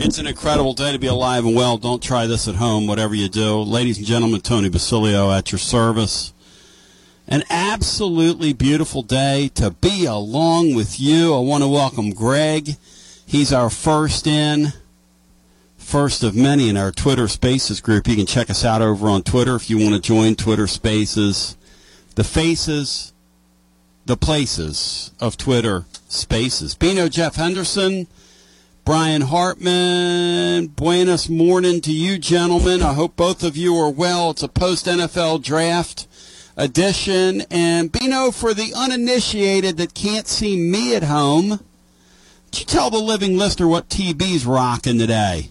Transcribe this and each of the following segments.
It's an incredible day to be alive and well. Don't try this at home, whatever you do. Ladies and gentlemen, Tony Basilio at your service. An absolutely beautiful day to be along with you. I want to welcome Greg. He's our first in, first of many in our Twitter Spaces group. You can check us out over on Twitter if you want to join Twitter Spaces. The faces, the places of Twitter Spaces. Bino Jeff Henderson Brian Hartman, buenos morning to you, gentlemen. I hope both of you are well. It's a post NFL draft edition. And Bino, for the uninitiated that can't see me at home, could you tell the living listener what TB's rocking today?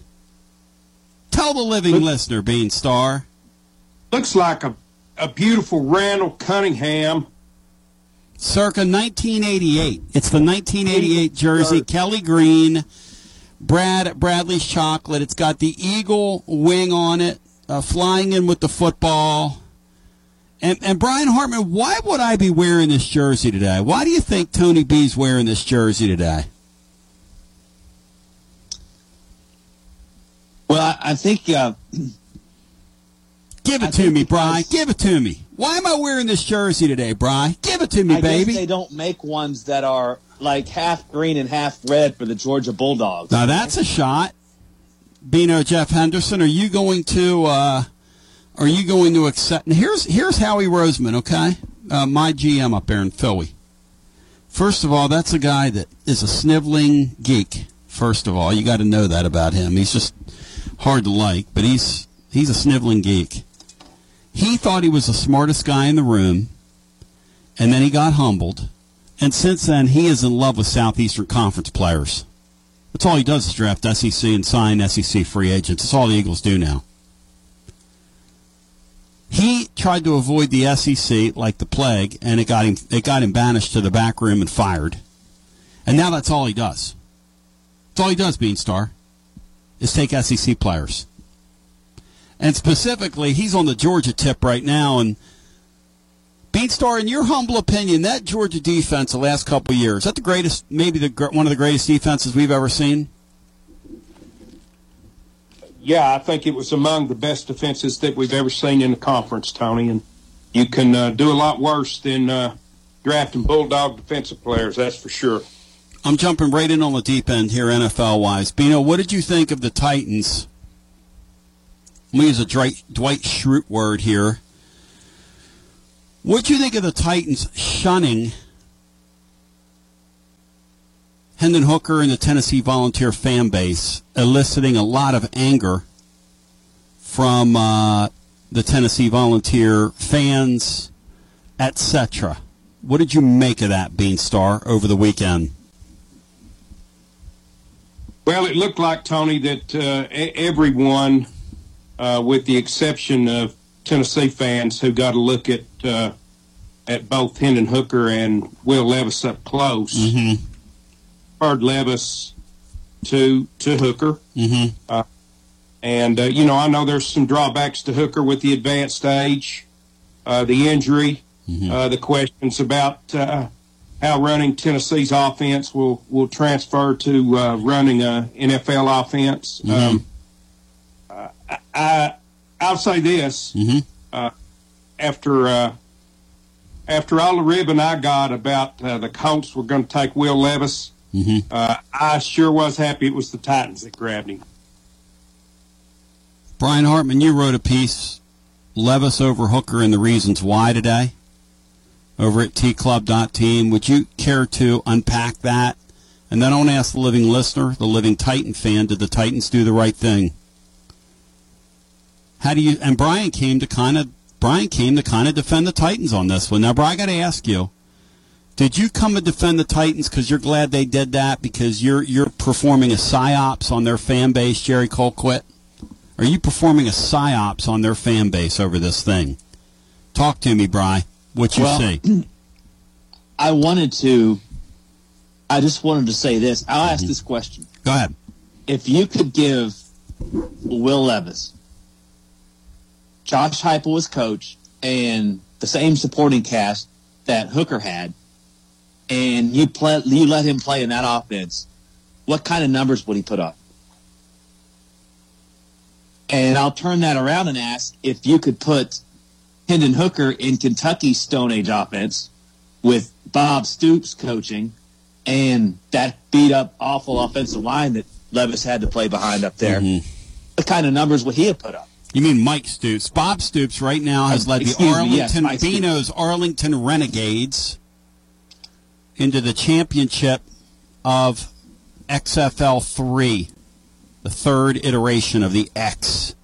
Tell the living Look, listener, Bean Star. Looks like a, a beautiful Randall Cunningham. Circa 1988. It's the 1988 jersey, Kelly Green Brad Bradley's chocolate. It's got the eagle wing on it, uh, flying in with the football. And, and Brian Hartman, why would I be wearing this jersey today? Why do you think Tony B's wearing this jersey today? Well, I, think. Uh, Give it I to me, Brian. Give it to me. Why am I wearing this jersey today, Brian? Give it to me, I baby. they don't make ones that are like half green and half red for the Georgia Bulldogs. Now that's a shot. Bino Jeff Henderson, are you going to uh, are you going to accept? here's here's Howie Roseman, okay, uh, my GM up there in Philly. First of all, that's a guy that is a sniveling geek. First of all, you got to know that about him. He's just hard to like, but he's he's a sniveling geek. He thought he was the smartest guy in the room, and then he got humbled and since then, he is in love with Southeastern Conference players. That's all he does is draft SEC and sign SEC free agents. That's all the Eagles do now. He tried to avoid the SEC like the plague, and it got him it got him banished to the back room and fired. And now that's all he does. That's all he does, Beanstar, is take SEC players. And specifically, he's on the Georgia tip right now, and Beanstar, in your humble opinion, that Georgia defense the last couple of years, is that the greatest, maybe the one of the greatest defenses we've ever seen? Yeah, I think it was among the best defenses that we've ever seen in the conference, Tony. And you can uh, do a lot worse than uh, drafting bulldog defensive players. That's for sure. I'm jumping right in on the deep end here, NFL wise. Bino, what did you think of the Titans? Let me use a Dwight, Dwight Schrute word here what do you think of the Titans shunning Hendon Hooker and the Tennessee Volunteer fan base, eliciting a lot of anger from uh, the Tennessee Volunteer fans, etc. What did you make of that, Beanstar, over the weekend? Well, it looked like, Tony, that uh, everyone, uh, with the exception of Tennessee fans who got a look at uh, at both Hendon Hooker and Will Levis up close. Mm-hmm. Heard Levis to to Hooker, mm-hmm. uh, and uh, you know I know there's some drawbacks to Hooker with the advanced age, uh, the injury, mm-hmm. Uh, the questions about uh, how running Tennessee's offense will will transfer to uh, running a NFL offense. Mm-hmm. Um, I I'll say this mm-hmm. uh, after uh, after all the ribbon I got about uh, the Colts were going to take Will Levis, mm-hmm. Uh, I sure was happy it was the Titans that grabbed him. Brian Hartman, you wrote a piece, Levis over Hooker and the reasons why today, over at tclub.team. Would you care to unpack that? And then I want to ask the living listener, the living Titan fan, did the Titans do the right thing? How do you? And Brian came to kind of Brian came to kind of defend the Titans on this one. Now, Brian, I got to ask you: Did you come to defend the Titans because you're glad they did that because you're you're performing a psyops on their fan base, Jerry Colquitt? Are you performing a psyops on their fan base over this thing? Talk to me, Brian. What you well, see? I wanted to. I just wanted to say this. I'll ask mm-hmm. this question. Go ahead. If you could give Will Levis Josh Heupel was coach and the same supporting cast that Hooker had, and you play, you let him play in that offense, what kind of numbers would he put up? And I'll turn that around and ask if you could put Hendon Hooker in Kentucky's Stone Age offense with Bob Stoops coaching and that beat up awful offensive line that Levis had to play behind up there. Mm-hmm. What kind of numbers would he have put up? You mean Mike Stoops? Bob Stoops right now has led the Arlington me, yes, Beano's Arlington Renegades into the championship of XFL three, the third iteration of the XFL,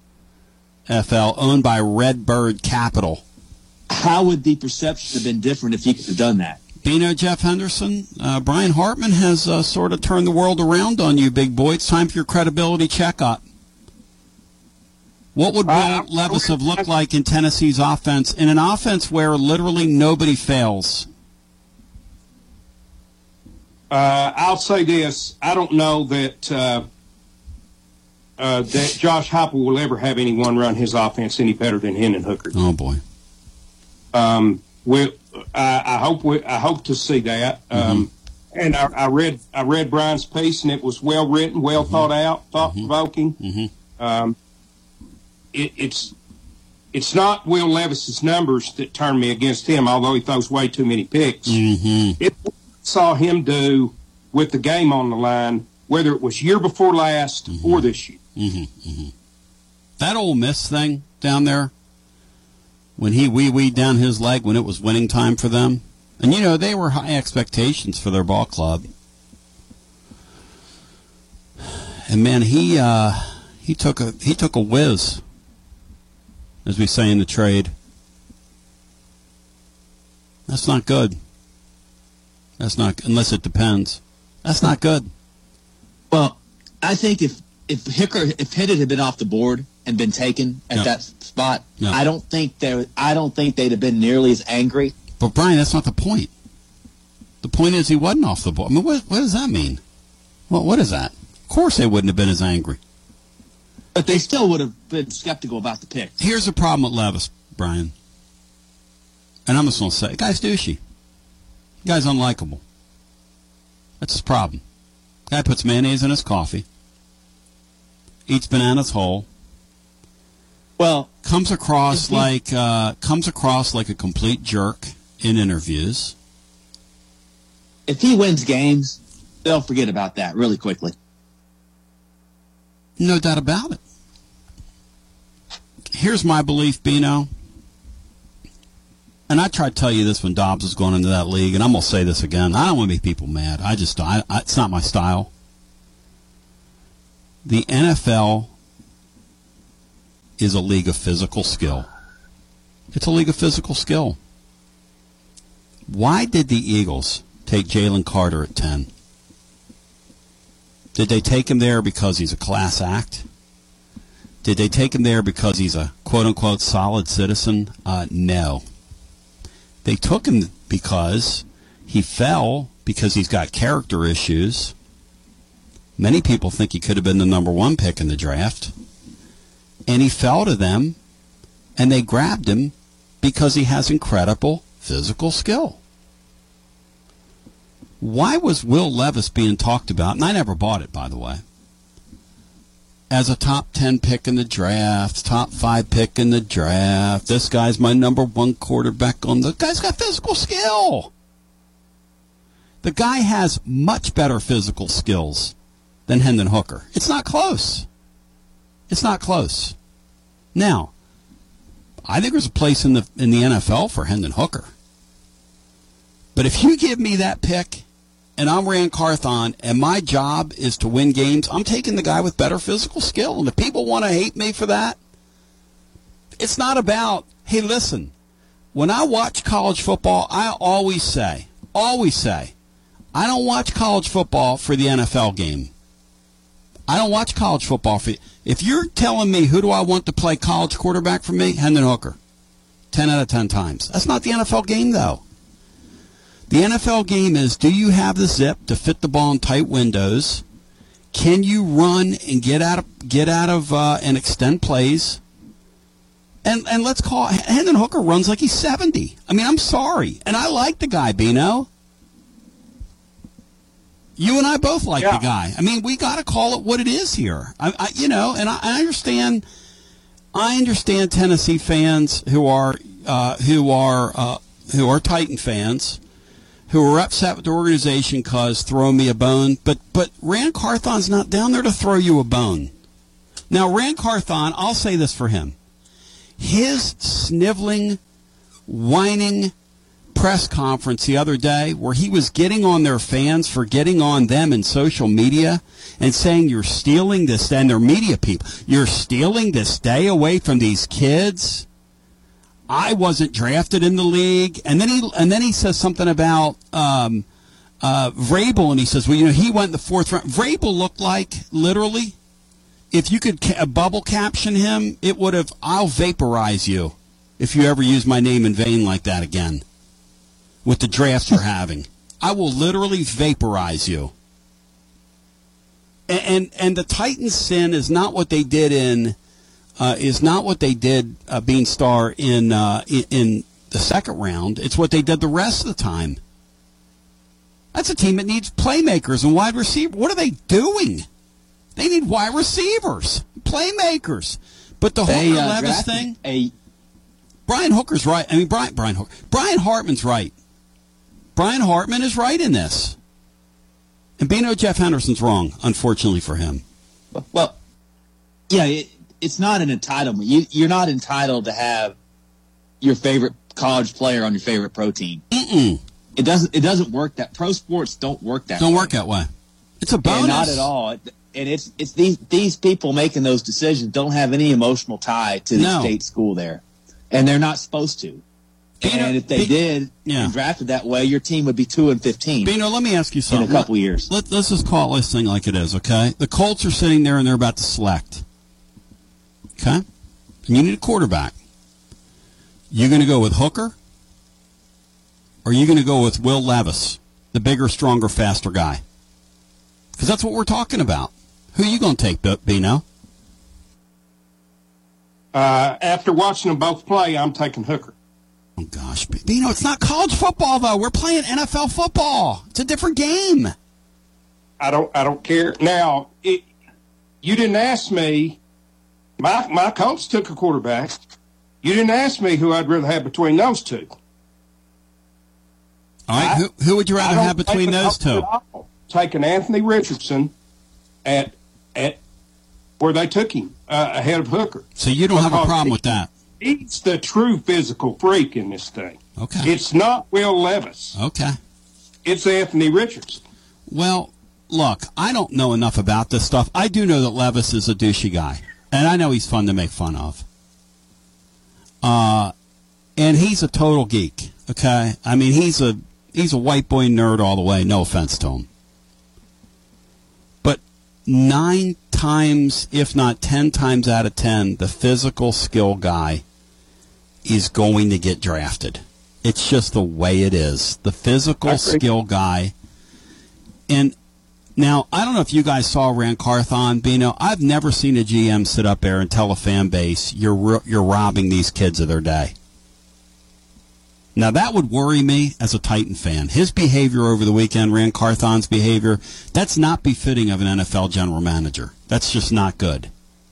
owned by Redbird Capital. How would the perception have been different if he could have done that? Beano, Jeff Henderson, uh, Brian Hartman has uh, sort of turned the world around on you, big boy. It's time for your credibility checkup. What would Will uh, Levis have looked like in Tennessee's offense, in an offense where literally nobody fails? Uh, I'll say this: I don't know that uh, uh, that Josh Heupel will ever have anyone run his offense any better than Hendon Hooker. Oh boy. Um, we, I, I hope we, I hope to see that. Um, mm-hmm. and I, I, read I read Brian's piece, and it was well written, well mm-hmm. thought out, thought provoking. Mm-hmm. Um, it, it's it's not Will Levis's numbers that turn me against him, although he throws way too many picks. Mm-hmm. It saw him do with the game on the line, whether it was year before last mm-hmm. or this year. Mm-hmm. Mm-hmm. That Ole Miss thing down there, when he wee wee down his leg when it was winning time for them, and you know they were high expectations for their ball club. And man, he uh, he took a he took a whiz, as we say in the trade. That's not good. That's not unless it depends. That's not good. Well, I think if if Hooker if Hendon had been off the board and been taken at that spot, I don't think there I don't think they'd have been nearly as angry. But Brian, that's not the point. The point is he wasn't off the board. I mean, what what does that mean? What what is that? Of course they wouldn't have been as angry. But they still would have been skeptical about the pick. Here's the problem with Levis, Brian. And I'm just going to say, guy's douchey. Guy's unlikable. That's his problem. Guy puts mayonnaise in his coffee, eats bananas whole. Well, comes across he, like uh, comes across like a complete jerk in interviews. If he wins games, they'll forget about that really quickly. No doubt about it. Here's my belief, Bino and I tried to tell you this when Dobbs was going into that league, and I'm gonna say this again. I don't want to make people mad. I just, I, I, it's not my style. The NFL is a league of physical skill. It's a league of physical skill. Why did the Eagles take Jalen Carter at 10? Did they take him there because he's a class act? Did they take him there because he's a quote unquote solid citizen? Uh, no. They took him because he fell because he's got character issues. Many people think he could have been the number one pick in the draft. And he fell to them, and they grabbed him because he has incredible physical skill. Why was Will Levis being talked about? And I never bought it, by the way as a top 10 pick in the draft, top 5 pick in the draft. This guy's my number one quarterback on the guy's got physical skill. The guy has much better physical skills than Hendon Hooker. It's not close. It's not close. Now, I think there's a place in the in the NFL for Hendon Hooker. But if you give me that pick and I'm Ran Carthon, and my job is to win games, I'm taking the guy with better physical skill. And if people want to hate me for that, it's not about, hey, listen, when I watch college football, I always say, always say, I don't watch college football for the NFL game. I don't watch college football for. If you're telling me who do I want to play college quarterback for me, Hendon Hooker, ten out of ten times. That's not the NFL game though. The NFL game is do you have the zip to fit the ball in tight windows? Can you run and get out of get out of uh, and extend plays? And and let's call Hendon Hooker runs like he's seventy. I mean, I'm sorry, and I like the guy, Bino. You and I both like yeah. the guy. I mean, we got to call it what it is here. I, I you know, and I, I understand I understand Tennessee fans who are uh, who are uh, who are Titan fans who were upset with the organization cause throwing me a bone, but but Ran Carthon's not down there to throw you a bone. Now Ran Carthon, I'll say this for him. His sniveling, whining press conference the other day where he was getting on their fans for getting on them in social media and saying you're stealing this and their media people you're stealing this day away from these kids I wasn't drafted in the league and then he and then he says something about um, uh, Vrabel and he says well you know he went in the fourth round Vrabel looked like literally if you could ca- bubble caption him it would have I'll vaporize you if you ever use my name in vain like that again with the drafts you're having. I will literally vaporize you. And, and and, the Titans' sin is not what they did in uh, is not what they did uh, Beanstar in, uh, in in the second round. It's what they did the rest of the time. That's a team that needs playmakers and wide receiver. What are they doing? They need wide receivers, playmakers. But the They, Hooker uh, Levis thing, A, Brian Hooker's right. I mean, Brian Brian Hooker, Brian Hartman's right. Brian Hartman is right in this. And Bino Jeff Henderson's wrong, unfortunately for him. well, yeah, it, it's not an entitlement. You, you're not entitled to have your favorite college player on your favorite pro team. Mm-mm. It doesn't. It doesn't work. That pro sports don't work that. Don't way. work that way. It's a bonus. And not at all. And it's it's these these people making those decisions don't have any emotional tie to the No. state school there, and they're not supposed to. Bino- and if they Bi- did Yeah. drafted that way, your team would be two and fifteen Bino, let me ask you something. in a couple years. Let, let's just call this thing like it is, okay? The Colts are sitting there and they're about to select. Okay? And you need a quarterback. You going to go with Hooker? Or are you going to go with Will Levis, the bigger, stronger, faster guy? Because that's what we're talking about. Who are you going to take, Bino? Uh, after watching them both play, I'm taking Hooker. Oh, gosh. Bino, it's not college football, though. We're playing NFL football. It's a different game. I don't I don't care. Now, it, you didn't ask me. My my coach took a quarterback. You didn't ask me who I'd rather have between those two. All right. I- who, who would you rather have between those two? Taking Anthony Richardson at at where they took him uh, ahead of Hooker. So you don't have a problem with that? He's the true physical freak in this thing. Okay. It's not Will Levis. Okay. It's Anthony Richardson. Well, look, I don't know enough about this stuff. I do know that Levis is a douchey guy, and I know he's fun to make fun of. Uh, and he's a total geek. Okay, I mean he's a he's a white boy nerd all the way. No offense to him, but nine times, if not ten times out of ten, the physical skill guy is going to get drafted. It's just the way it is. The physical skill guy. And now, I don't know if you guys saw Ran Carthon, Bino. I've never seen a GM sit up there and tell a fan base, you're, you're robbing these kids of their day. Now, that would worry me as a Titan fan. His behavior over the weekend, Ran Carthon's behavior, that's not befitting of an NFL general manager. That's just not good.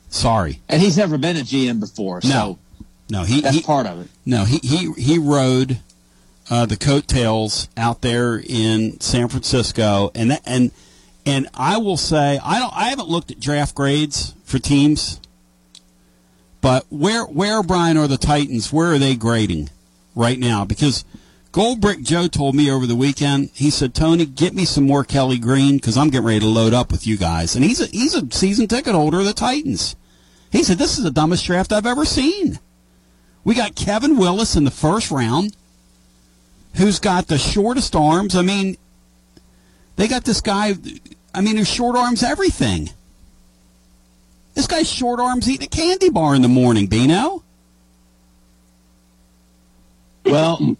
Sorry. And he's never been a GM before, so No. No, he, that's he, part of it. no, he he he rode uh, the coattails out there in San Francisco, and that, and and I will say I don't I haven't looked at draft grades for teams, but where where Brian are the Titans? Where are they grading right now? Because Goldbrick Joe told me over the weekend. He said, "Tony, get me some more Kelly Green because I'm getting ready to load up with you guys." And he's a he's a season ticket holder of the Titans. He said, "This is the dumbest draft I've ever seen." We got Kevin Willis in the first round, who's got the shortest arms. I mean, they got this guy. I mean, his short arms everything. This guy's short arms eating a candy bar in the morning. Bino. Well,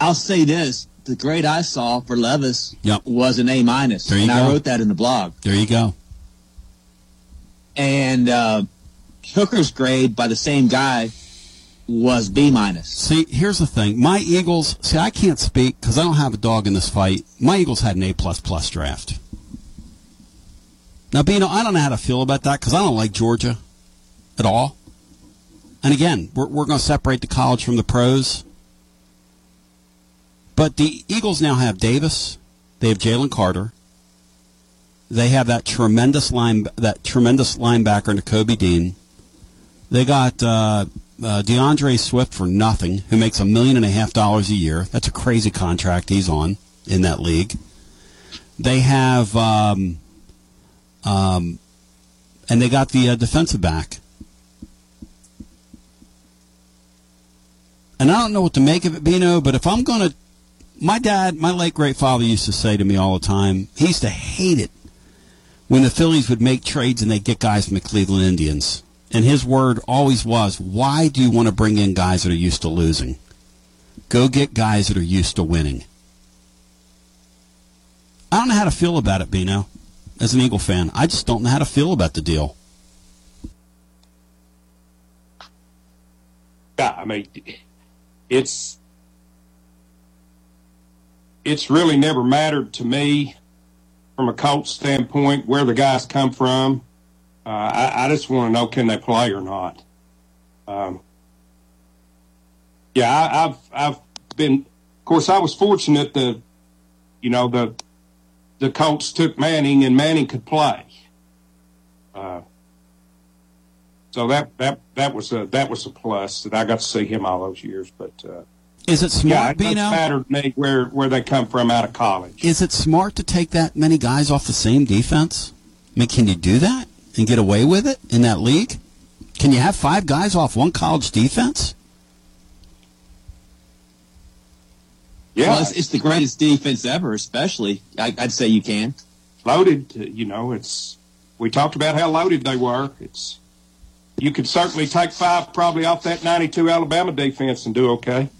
I'll say this: the grade I saw for Levis Yep. was an A minus, and go. I wrote that in the blog. There you go. And uh, Hooker's grade by the same guy was B minus. See, here's the thing. My Eagles. See, I can't speak because I don't have a dog in this fight. My Eagles had an A plus plus draft. Now, Bino, I don't know how to feel about that because I don't like Georgia at all. And again, we're, we're going to separate the college from the pros. But the Eagles now have Davis. They have Jalen Carter. They have that tremendous line, that tremendous linebacker, Nakobe Dean. They got uh, uh, D'Andre Swift for nothing, who makes a million and a half dollars a year. That's a crazy contract he's on in that league. They have, um, um, and they got the uh, defensive back. And I don't know what to make of it, Bino, but if I'm going to, my dad, my late great father used to say to me all the time, he used to hate it when the Phillies would make trades and they'd get guys from the Cleveland Indians. And his word always was, why do you want to bring in guys that are used to losing? Go get guys that are used to winning. I don't know how to feel about it, Bino, as an Eagle fan. I just don't know how to feel about the deal. Yeah, I mean, it's it's really never mattered to me from a coach standpoint where the guys come from. Uh, I, I, just want to know can they play or not. Um, yeah, I, have I've been. Of course, I was fortunate that you know the the Colts took Manning and Manning could play. Uh, so that that that was a that was a plus that I got to see him all those years. But uh, is it smart, yeah, it matter to me where where they come from out of college. Is it smart to take that many guys off the same defense? I mean, can you do that and get away with it in that league? Can you have five guys off one college defense? Yeah, well, it's, it's, the greatest defense ever. Especially, I, would say you can. Loaded, uh, you know. It's we talked about how loaded they were. It's you could certainly take five probably off that '92 Alabama defense and do okay.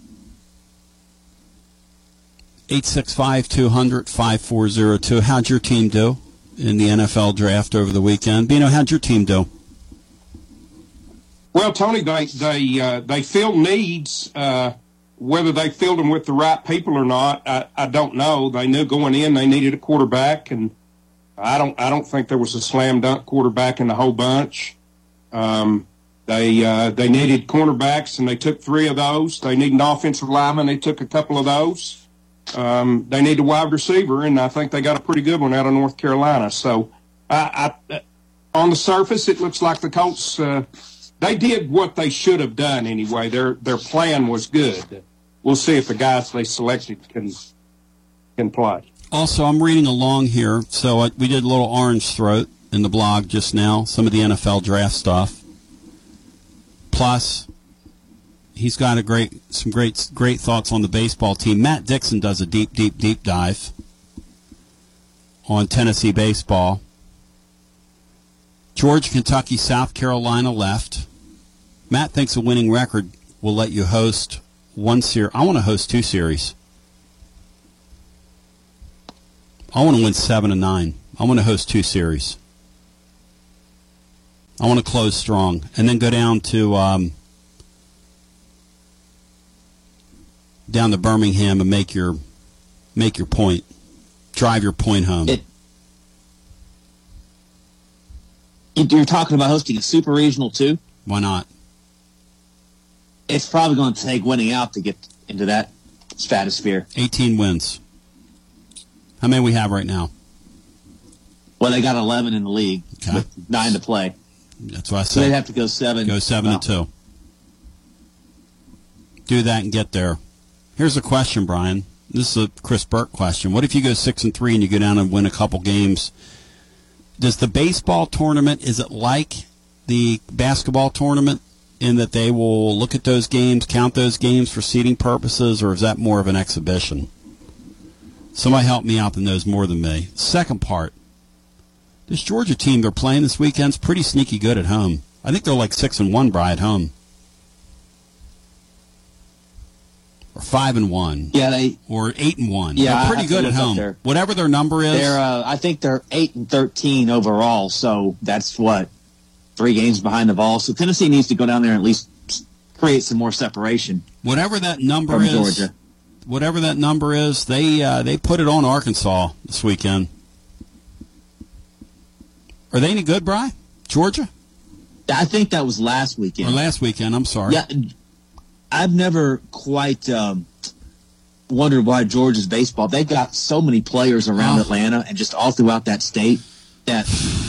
865-200-5402. How'd your team do in the NFL draft over the weekend? Bino, how'd your team do? Well, Tony, they they uh, they fill needs. Uh, whether they filled them with the right people or not, I, I don't know. They knew going in they needed a quarterback, and I don't I don't think there was a slam dunk quarterback in the whole bunch. Um, they uh, they needed cornerbacks, and they took three of those. They need an offensive lineman. They took a couple of those. Um, they need a wide receiver, and I think they got a pretty good one out of North Carolina. So, I, I, on the surface, it looks like the Colts uh, they did what they should have done anyway. Their their plan was good. We'll see if the guys they selected can can play. Also, I'm reading along here. So uh, we did a little orange throat in the blog just now. Some of the NFL draft stuff. Plus, he's got a great some great great thoughts on the baseball team. Matt Dixon does a deep, deep, deep dive on Tennessee baseball. Georgia, Kentucky, South Carolina left. Matt thinks a winning record will let you host one series. I want to host two series. I want to win seven and nine. I want to host two series. I want to close strong and then go down to um, down to Birmingham and make your make your point, drive your point home. It, You're talking about hosting a super regional too? Why not? It's probably going to take winning out to get into that stratosphere. 18 wins. How many we have right now? Well, they got 11 in the league okay. with nine to play. That's what I said. So they'd have to go seven. Go seven well. and oh. two. Do that and get there. Here's a question, Brian. This is a Chris Burke question. What if you go six and three and you go down and win a couple games does the baseball tournament is it like the basketball tournament in that they will look at those games, count those games for seeding purposes, or is that more of an exhibition? Somebody help me out that knows more than me. Second part, this Georgia team they're playing this weekend's pretty sneaky good at home. I think they're like six and one, Bry, at home. Or five and one. Yeah, they or eight and one. Yeah, they're pretty good at home. Whatever their number is, they're. Uh, I think they're eight and thirteen overall. So that's what three games behind the ball. So Tennessee needs to go down there and at least create some more separation. Whatever that number is, Georgia. whatever that number is, they uh, they put it on Arkansas this weekend. Are they any good, Bry? Georgia? I think that was last weekend. Or last weekend, I'm sorry. Yeah, I've never quite um, wondered why Georgia's baseball. They've got so many players around Oh. Atlanta and just all throughout that state that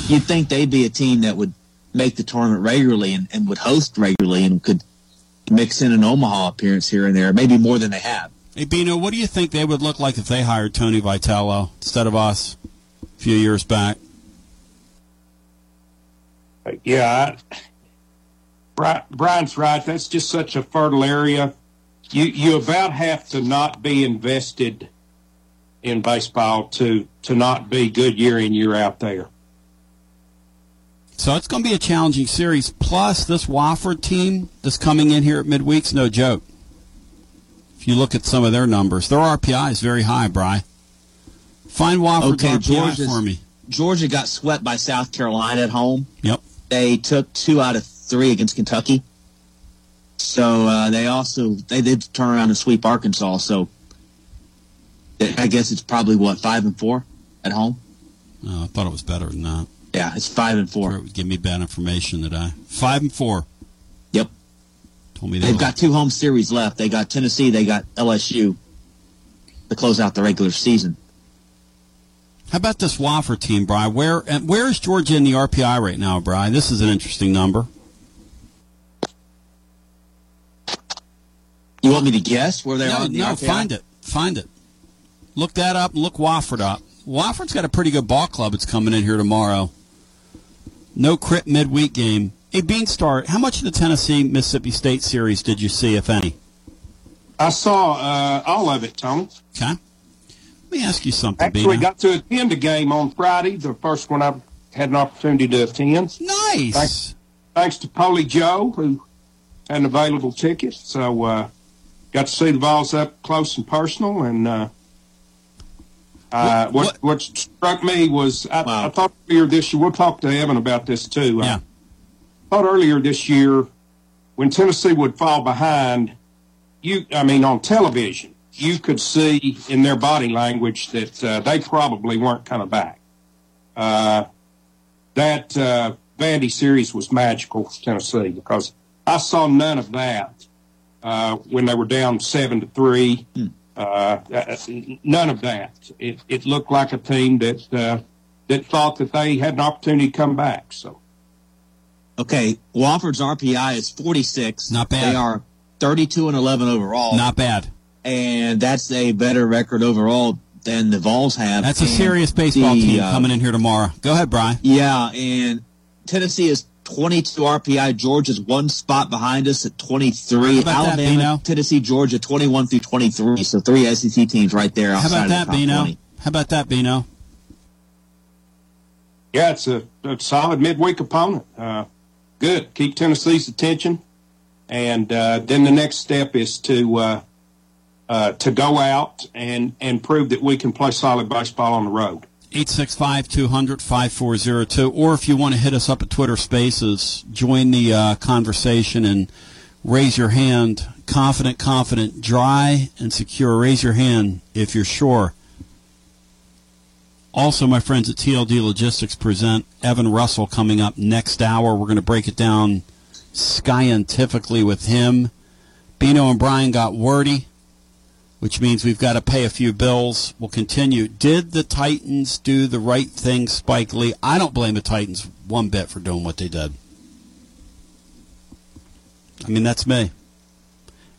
you'd think they'd be a team that would make the tournament regularly and, and would host regularly and could mix in an Omaha appearance here and there, maybe more than they have. Hey, Bino, what do you think they would look like if they hired Tony Vitello instead of us a few years back? Yeah, I, Bri- Brian's right. That's just such a fertile area. You you about have to not be invested in baseball to to not be good year in year out there. So it's going to be a challenging series. Plus, this Wofford team that's coming in here at midweek's no joke. If you look at some of their numbers, their RPI is very high, Bry. Find Wofford's Okay, RPI Georgia's- for me. Georgia got swept by South Carolina at home. Yep. They took two out of three against Kentucky. So uh, they also they did turn around and sweep Arkansas. So I guess it's probably what five and four at home. Oh, I thought it was better than that. Yeah, it's five and four. it would give me bad information that I Five and four. Yep. Told me they They've got two home series left. They got Tennessee. They got LSU to close out the regular season. How about this Wofford team, Bry? Where and where is Georgia in the RPI right now, Bry? This is an interesting number. You want me to guess where they no, are? In the no, RPI? find it. Find it. Look that up and look Wofford up. Wofford's got a pretty good ball club that's coming in here tomorrow. No crit midweek game. Hey, Beanstar, how much of the Tennessee Mississippi State series did you see, if any? I saw uh, all of it, Tony. Okay. Let me ask you something, Actually, Bino. got to attend a game on Friday, the first one I've had an opportunity to attend. Nice. Thanks to Polly Joe, who had an available ticket. So, uh, got to see the balls up close and personal. And uh, uh, What- what, what struck me was I, Wow. I thought earlier this year, we'll talk to Evan about this too. Yeah. I thought earlier this year, when Tennessee would fall behind, you, I mean, on television, you could see in their body language that uh, they probably weren't coming back. Uh, that uh, Vandy series was magical for Tennessee because I saw none of that uh, when they were down seven to three. Uh, uh, none of that. It, it looked like a team that uh, that thought that they had an opportunity to come back. So Okay, Wofford's RPI is 46. Not bad. They are 32 and 11 overall. Not bad. and that's a better record overall than the Vols have. That's a And serious baseball the, team uh, coming in here tomorrow. Go ahead, Bry. Yeah, and Tennessee is 22 RPI. Georgia's one spot behind us at 23. How about that, Alabama, Bino? Tennessee, Georgia, 21 through 23. So three SEC teams right there How outside about that, of the top Bino? 20. How about that, Bino? yeah, it's a, a solid midweek opponent. Uh, good. Keep Tennessee's attention, and uh, then the next step is to uh, uh, to go out and and prove that we can play solid baseball on the road. 865-200-5402. Or if you want to hit us up at Twitter Spaces, join the uh, conversation and raise your hand. Confident, confident, dry, and secure. Raise your hand if you're sure. Also, my friends at TLD Logistics present Evan Russell coming up next hour. We're going to break it down scientifically with him. Bino and Brian got wordy which means we've got to pay a few bills. We'll continue. Did the Titans do the right thing, Spike Lee? I don't blame the Titans one bit for doing what they did. I mean, that's me.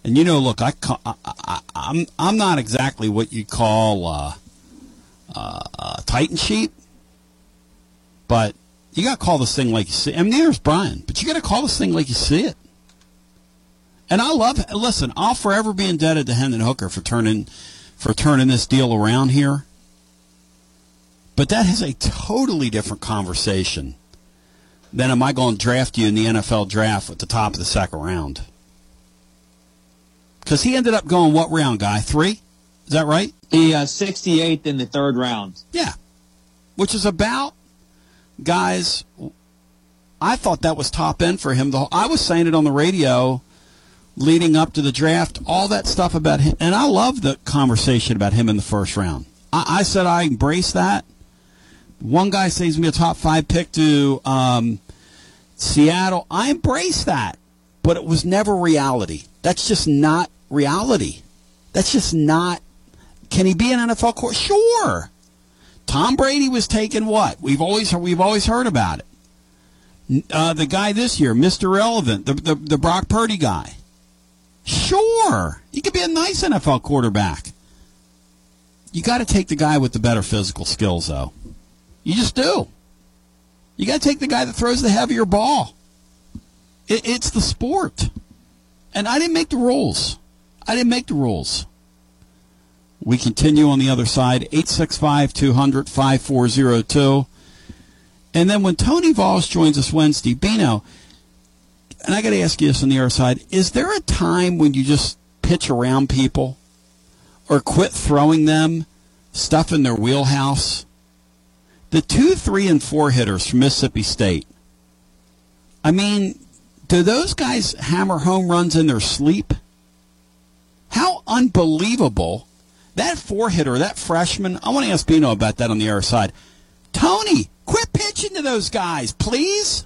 And you know, look, I, I, I I'm I'm not exactly what you call uh, uh, Titan sheep, but you got to call this thing like you see. I mean, there's Brian, but you got to call this thing like you see it. And I love. Listen, I'll forever be indebted to Hendon Hooker for turning for turning this deal around here. But that is a totally different conversation than am I going to draft you in the NFL draft at the top of the second round? Because he ended up going what round, guy? Three? Is that right? The uh, 68th in the third round. Yeah. Which is about, guys, I thought that was top end for him. The whole, I was saying it on the radio leading up to the draft, all that stuff about him. And I love the conversation about him in the first round. I, I said I embrace that. One guy says be a top five pick to um, Seattle. I embrace that, but it was never reality. That's just not reality. That's just not. Can he be an NFL court? Sure. Tom Brady was taking what? We've always we've always heard about it. Uh, the guy this year, Mr. Relevant, the, the the Brock Purdy guy. Sure, he could be a nice NFL quarterback. You got to take the guy with the better physical skills, though. You just do. You got to take the guy that throws the heavier ball. It, it's the sport. And I didn't make the rules. I didn't make the rules. We continue on the other side, 865 200 5402. And then when Tony Voss joins us Wednesday, Bino, and I got to ask you this on the other side, is there a time when you just pitch around people or quit throwing them stuff in their wheelhouse? The two, three, and four hitters from Mississippi State. I mean, do those guys hammer home runs in their sleep? How unbelievable. That four hitter, that freshman, I want to ask Bino about that on the other side. Tony, quit pitching to those guys, please.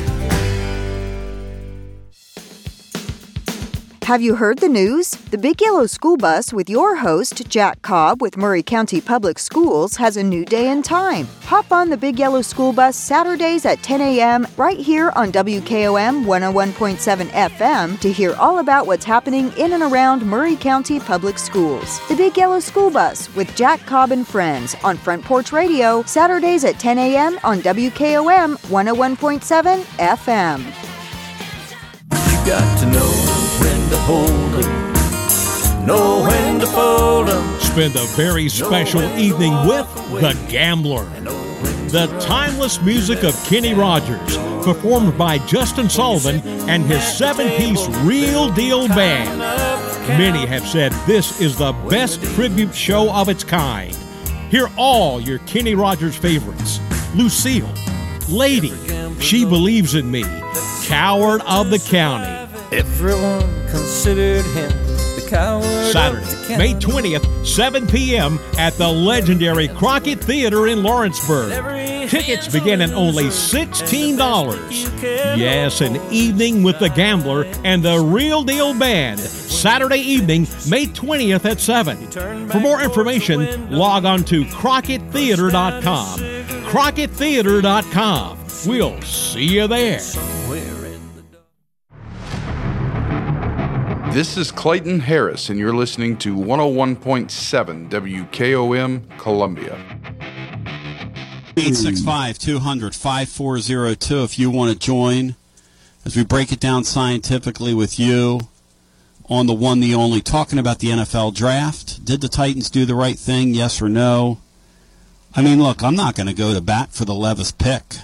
Have you heard the news? The Big Yellow School Bus with your host, Jack Cobb with Maury County Public Schools, has a new day and time. Hop on the Big Yellow School Bus Saturdays at 10 a.m. right here on WKOM 101.7 FM to hear all about what's happening in and around Maury County Public Schools. The Big Yellow School Bus with Jack Cobb and Friends on Front Porch Radio, Saturdays at 10 a.m. on WKOM 101.7 FM. You got to know to hold 'em, know when to fold 'em. Spend a very special evening with The Gambler. The timeless music of Kenny Rogers, performed by Justin Sullivan and his seven piece Real Deal Band. Many have said this is the best tribute show of its kind. Hear all your Kenny Rogers favorites Lucille, Lady, She Believes in Me, Coward of the County. Everyone considered him the coward. Saturday, May 20th, 7 p.m. at the legendary Crockett Theater in Lawrenceburg. Tickets begin at only $16. Yes, an evening with the Gambler and the Real Deal Band. Saturday evening, May 20th at 7. For more information, log on to CrockettTheater.com. CrockettTheater.com. We'll see you there. This is Clayton Harris, and you're listening to 101.7 WKOM Columbia. 865 200 5402 if you want to join as we break it down scientifically with you on the one, the only, talking about the NFL draft. Did the Titans do the right thing? Yes or no? I mean, look, I'm not going to go to bat for the Levis pick,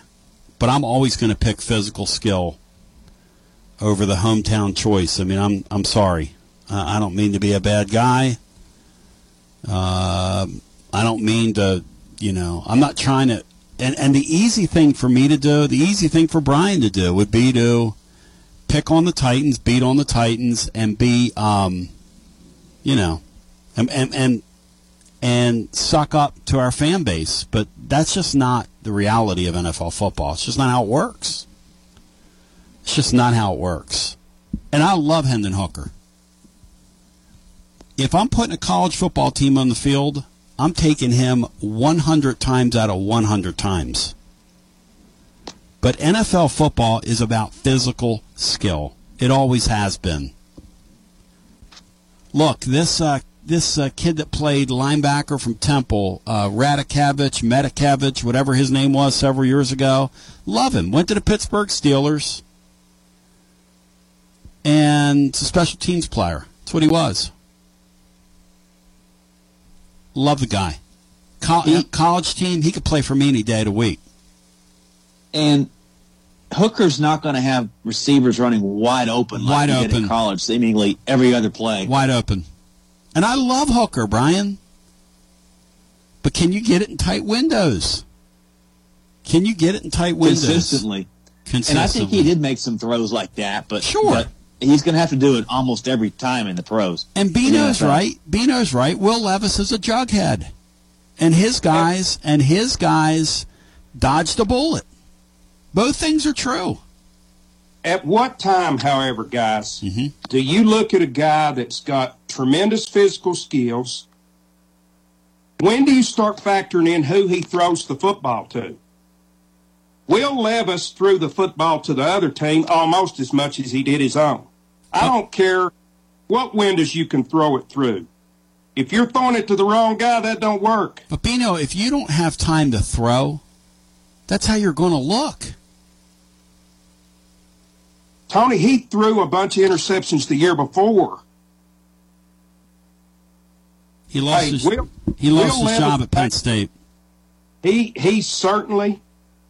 but I'm always going to pick physical skill over the hometown choice. I mean, I'm I'm sorry. Uh, I don't mean to be a bad guy. Uh, I don't mean to, you know, I'm not trying to. And and the easy thing for me to do, the easy thing for Brian to do, would be to pick on the Titans, beat on the Titans, and be, um, you know, and and and and suck up to our fan base. But that's just not the reality of NFL football. It's just not how it works. It's just not how it works. And I love Hendon Hooker. If I'm putting a college football team on the field, I'm taking him 100 times out of 100 times. But NFL football is about physical skill. It always has been. Look, this uh, this uh, kid that played linebacker from Temple, uh, Radikavich, whatever his name was several years ago, love him. Went to the Pittsburgh Steelers and it's a special teams player. That's what he was. Love the guy. Co- He- uh, college team, he could play for me any day of the week. And Hooker's not going to have receivers running wide open like Wide he did open. in college, seemingly every other play. Wide open. And I love Hooker, Brian. But can you get it in tight windows? Can you get it in tight windows? consistently. Consistently. And I think he did make some throws like that, but Sure. but he's going to have to do it almost every time in the pros. And Bino's Yeah. right. Bino's right. Will Levis is a jughead. And his guys and his guys dodged a bullet. Both things are true. At what time, however, guys, Mm-hmm. do you look at a guy that's got tremendous physical skills? When do you start factoring in who he throws the football to? Will Levis threw the football to the other team almost as much as he did his own. I don't care what windows you can throw it through. If you're throwing it to the wrong guy, that don't work. But Bino, if you don't have time to throw, That's how you're going to look. Tony, he threw a bunch of interceptions the year before. He lost Hey, his, Will- he lost Will his job at Penn State. He he certainly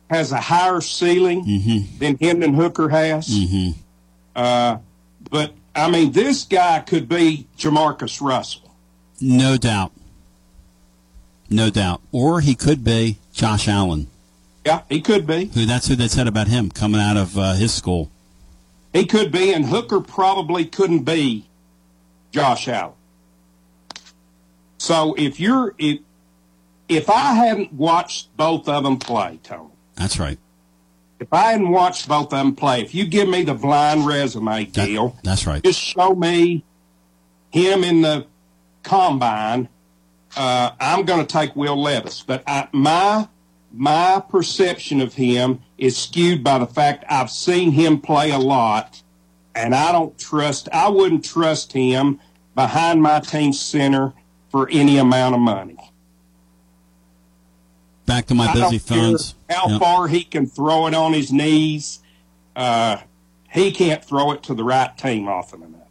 has a higher ceiling Mm-hmm. than Hendon Hooker has. Uh, but I mean, this guy could be Jamarcus Russell. No doubt. No doubt. Or he could be Josh Allen. Yeah, he could be. Who that's who they said about him coming out of uh, his school. He could be, and Hooker probably couldn't be Josh Allen. So if you're if if I hadn't watched both of them play, Tony, That's right. if I hadn't watched both of them play, if you give me the blind resume deal, That's right. just show me him in the combine. Uh, I'm going to take Will Levis, but I, my my perception of him is skewed by the fact I've seen him play a lot, and I don't trust. I wouldn't trust him behind my team center for any amount of money. Back to my I busy don't care phones. How Yep. far he can throw it on his knees, uh, he can't throw it to the right team often enough.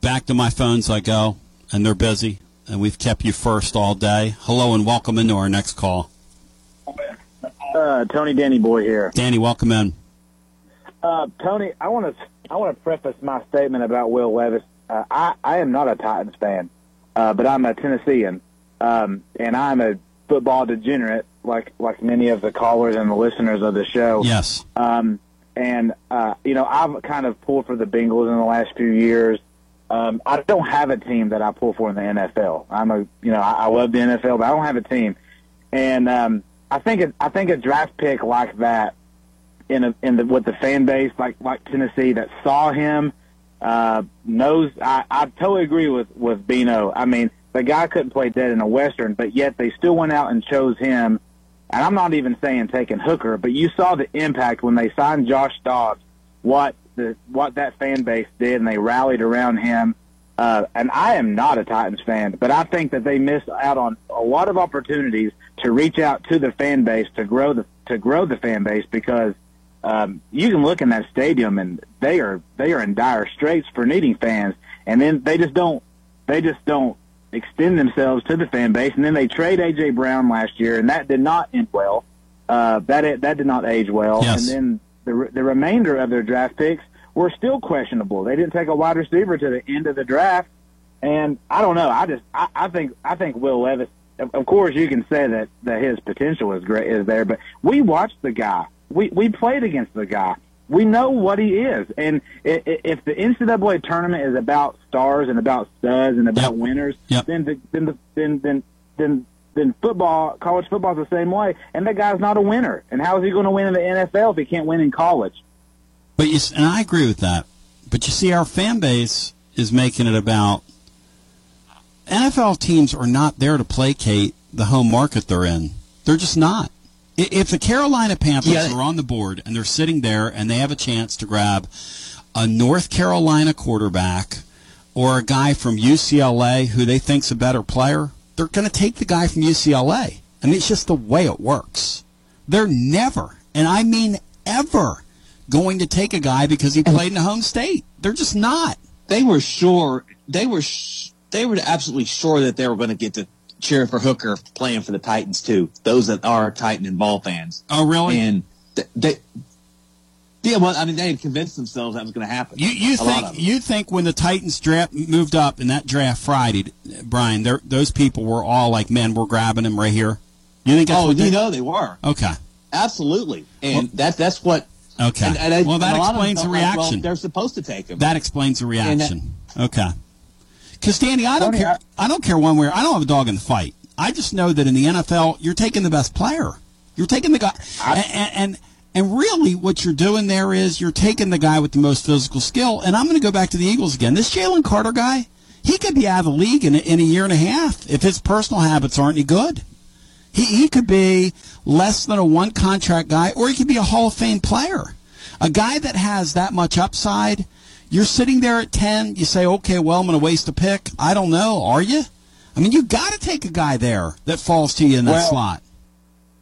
Back to my phones I go, and they're busy, and we've kept you first all day. Hello and welcome into our next call. Uh, Tony Danny Boy here. Danny, welcome in. Uh, Tony, I want to I want to preface my statement about Will Levis. Uh, I I am not a Titans fan, uh, but I'm a Tennessean, um, and I'm a football degenerate, like like many of the callers and the listeners of the show. Yes. Um, and uh, you know, I've kind of pulled for the Bengals in the last few years. Um, I don't have a team that I pull for in the NFL. I'm a you know I, I love the NFL, but I don't have a team. And um, I think it, I think a draft pick like that in a, in the with the fan base like like Tennessee that saw him uh, knows. I, I totally agree with with Bino. I mean, the guy couldn't play dead in a western, but yet they still went out and chose him. And I'm not even saying taking Hooker, but you saw the impact when they signed Josh Dobbs. What the what that fan base did, and they rallied around him. Uh, and I am not a Titans fan, but I think that they missed out on a lot of opportunities to reach out to the fan base to grow the to grow the fan base because um, you can look in that stadium and they are they are in dire straits for needing fans, and then they just don't they just don't extend themselves to the fan base, and then they trade AJ Brown last year, and that did not end well. Uh, that that did not age well, Yes. and then the the remainder of their draft picks were still questionable. They didn't take a wide receiver to the end of the draft, and I don't know. I just I, I think I think Will Levis. Of of course, you can say that that his potential is great is there, but we watched the guy. We we played against the guy. We know what he is, and if the NCAA tournament is about stars and about studs and about winners, then the, then the, then then then then football, college football is the same way. And that guy's not a winner. And how is he going to win in the NFL if he can't win in college? But you, and I agree with that. But you see, our fan base is making it about NFL teams are not there to placate the home market they're in. They're just not. If the Carolina Panthers Yeah. are on the board and they're sitting there and they have a chance to grab a North Carolina quarterback or a guy from UCLA who they think's a better player, they're going to take the guy from UCLA. I mean, it's just the way it works. They're never, and I mean ever, going to take a guy because he played in a home state. They're just not. They were sure. They were. Sh- they were absolutely sure that they were going to get to cheer for Hooker playing for the Titans too. Those that are Titan and ball fans. Oh, really? And th- they. Yeah, well, I mean, they had convinced themselves that was going to happen. You you A lot of think you think when the Titans draft moved up in that draft Friday, Brian, those people were all like, "Man, we're grabbing him right here." You think? That's Oh, what you know they were Okay. absolutely, and that that's what. Okay. And, and I- well, that and a lot of them explains the felt like, well, reaction. they're supposed to take him. That explains the And that- reaction. okay. Because Danny, I don't care. I don't care one way. I don't have a dog in the fight. I just know that in the NFL, you're taking the best player. You're taking the guy, and, and and really, what you're doing there is you're taking the guy with the most physical skill. And I'm going to go back to the Eagles again. This Jalen Carter guy, he could be out of the league in a, in a year and a half if his personal habits aren't any good. He, he could be less than a one contract guy, or he could be a Hall of Fame player. A guy that has that much upside, you're sitting there at 10, you say, okay, well, I'm going to waste a pick. I don't know. Are you? I mean, you got to take a guy there that falls to you in that Well, slot.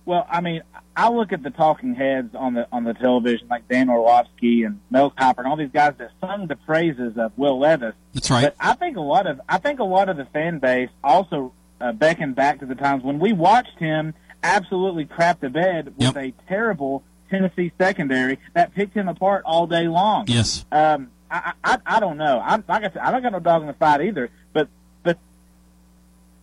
Well, I mean, I look at the talking heads on the on the television, like Dan Orlovsky and Mel Kiper and all these guys that sung the praises of Will Levis. That's right. But I think a lot of I think a lot of the fan base also uh, beckon back to the times when we watched him absolutely crap the bed with Yep. a terrible Tennessee secondary that picked him apart all day long. Yes. Um, I, I I don't know. I'm like I said, I don't got no dog in the fight either. But but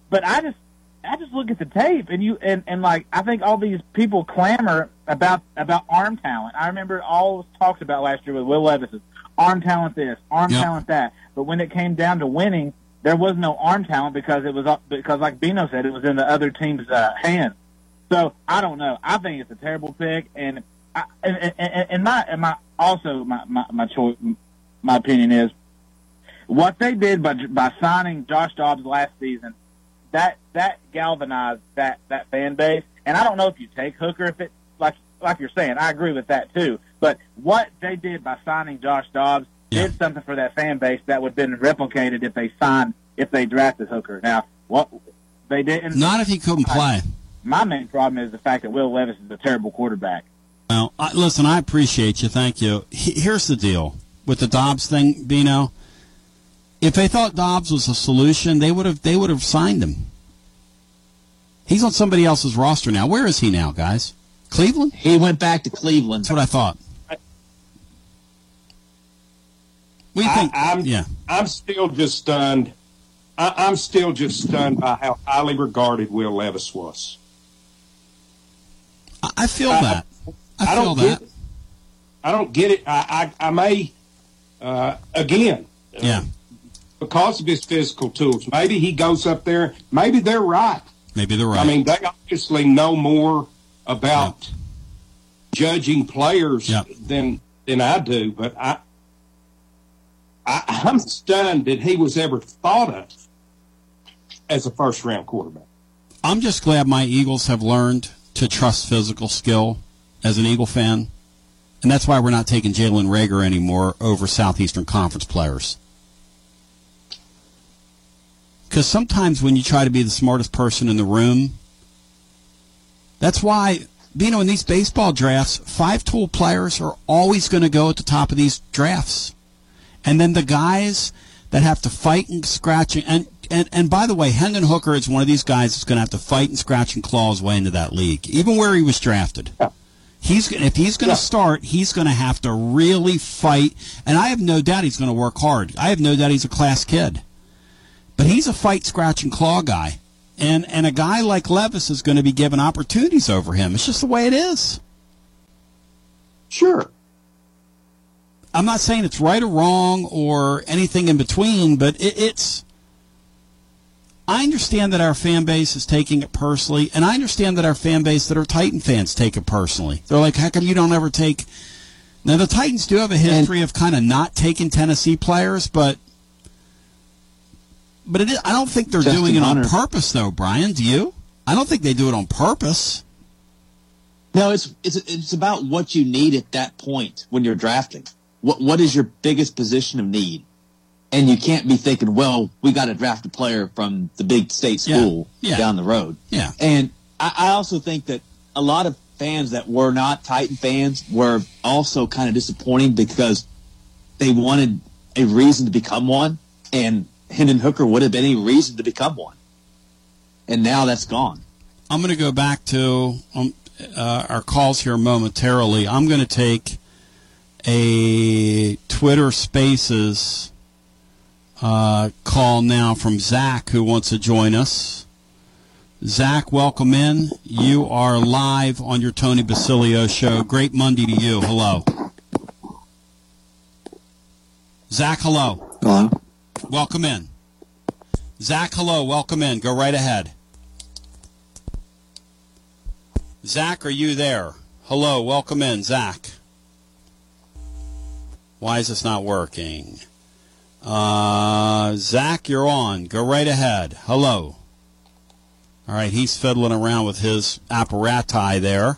but I just I just look at the tape and you and and like I think all these people clamor about about arm talent. I remember all was talked about last year with Will Levis's arm talent this, arm Yep. talent that. But when it came down to winning, there was no arm talent because it was because like Bino said, it was in the other team's uh, hands. So I don't know. I think it's a terrible pick, and I, and, and, and and my and my also my my my choice, my opinion is what they did by by signing Josh Dobbs last season. That that galvanized that that fan base, and I don't know if you take Hooker if it like like you're saying. I agree with that too. But what they did by signing Josh Dobbs did something for that fan base that would have been replicated if they signed if they drafted Hooker. Now what they didn't. Not if he couldn't play. My main problem is the fact that Will Levis is a terrible quarterback. Well, I, listen, I appreciate you. Thank you. Here's the deal with the Dobbs thing, Bino. If they thought Dobbs was a solution, they would have they would have signed him. He's on somebody else's roster now. Where is he now, guys? Cleveland? He went back to Cleveland. That's what I thought. What do you think? I, am yeah. I'm still just stunned. I, I'm still just stunned by how highly regarded Will Levis was. I, I feel I- that. I, I feel don't that. get it. I don't get it. I, I, I may, uh, again, Yeah. because of his physical tools, maybe he goes up there. Maybe they're right. Maybe they're right. I mean, they obviously know more about judging players than than I do. But I, I, I'm stunned that he was ever thought of as a first round quarterback. I'm just glad my Eagles have learned to trust physical skill as an Eagle fan. And that's why we're not taking Jalen Reagor anymore over Southeastern Conference players. Because sometimes when you try to be the smartest person in the room, that's why, you know, in these baseball drafts, five tool players are always going to go at the top of these drafts. And then the guys that have to fight and scratch and and and by the way, Hendon Hooker is one of these guys that's going to have to fight and scratch and claw his way into that league, even where he was drafted. He's if he's going to start, he's going to have to really fight, and I have no doubt he's going to work hard. I have no doubt he's a class kid, but he's a fight, scratch, and claw guy, and and a guy like Levis is going to be given opportunities over him. It's just the way it is. Sure. I'm not saying it's right or wrong or anything in between, but it, it's. I understand that our fan base is taking it personally, and I understand that our fan base that are Titan fans take it personally. They're like, "How come you don't ever take?" Now the Titans do have a history of kind of not taking Tennessee players, but but it is, I don't think they're Justin doing it on purpose, though. Brian, do you? I don't think they do it on purpose. No, it's it's it's about what you need at that point when you're drafting. What what is your biggest position of need? And you can't be thinking, well, we got to draft a player from the big state Yeah, school yeah. down the road. Yeah. And I, I also think that a lot of fans that were not Titan fans were also kind of disappointing because they wanted a reason to become one, and Hendon Hooker would have been a reason to become one. And now that's gone. I'm going to go back to um, uh, our calls here momentarily. I'm going to take a Twitter Spaces uh, call now from Zach, who wants to join us. Zach, welcome in. You are live on your Tony Basilio show. Great Monday to you. Hello. Zach, hello. Hello. Welcome in. Zach, hello. Welcome in. Go right ahead. Zach, are you there? Hello. Welcome in, Zach. Why is this not working? Uh, Zach, you're on. Go right ahead. Hello. All right, he's fiddling around with his apparati there.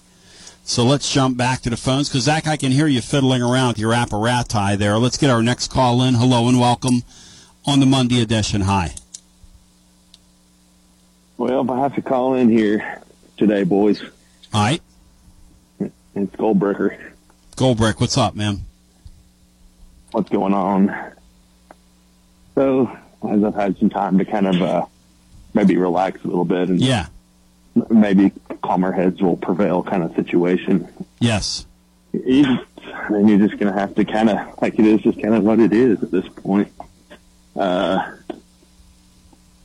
So let's jump back to the phones because Zach, I can hear you fiddling around with your apparati there. Let's get our next call in. Hello and welcome on the Monday edition. Hi. Well, if I have to call in here today, boys. All right. It's Goldbricker. Goldbrick, what's up, man? What's going on? So, as I've had some time to kind of uh, maybe relax a little bit and Yeah. maybe calmer heads will prevail kind of situation. Yes. You just, I mean, you're just going to have to kind of, like it is just kind of what it is at this point. Uh,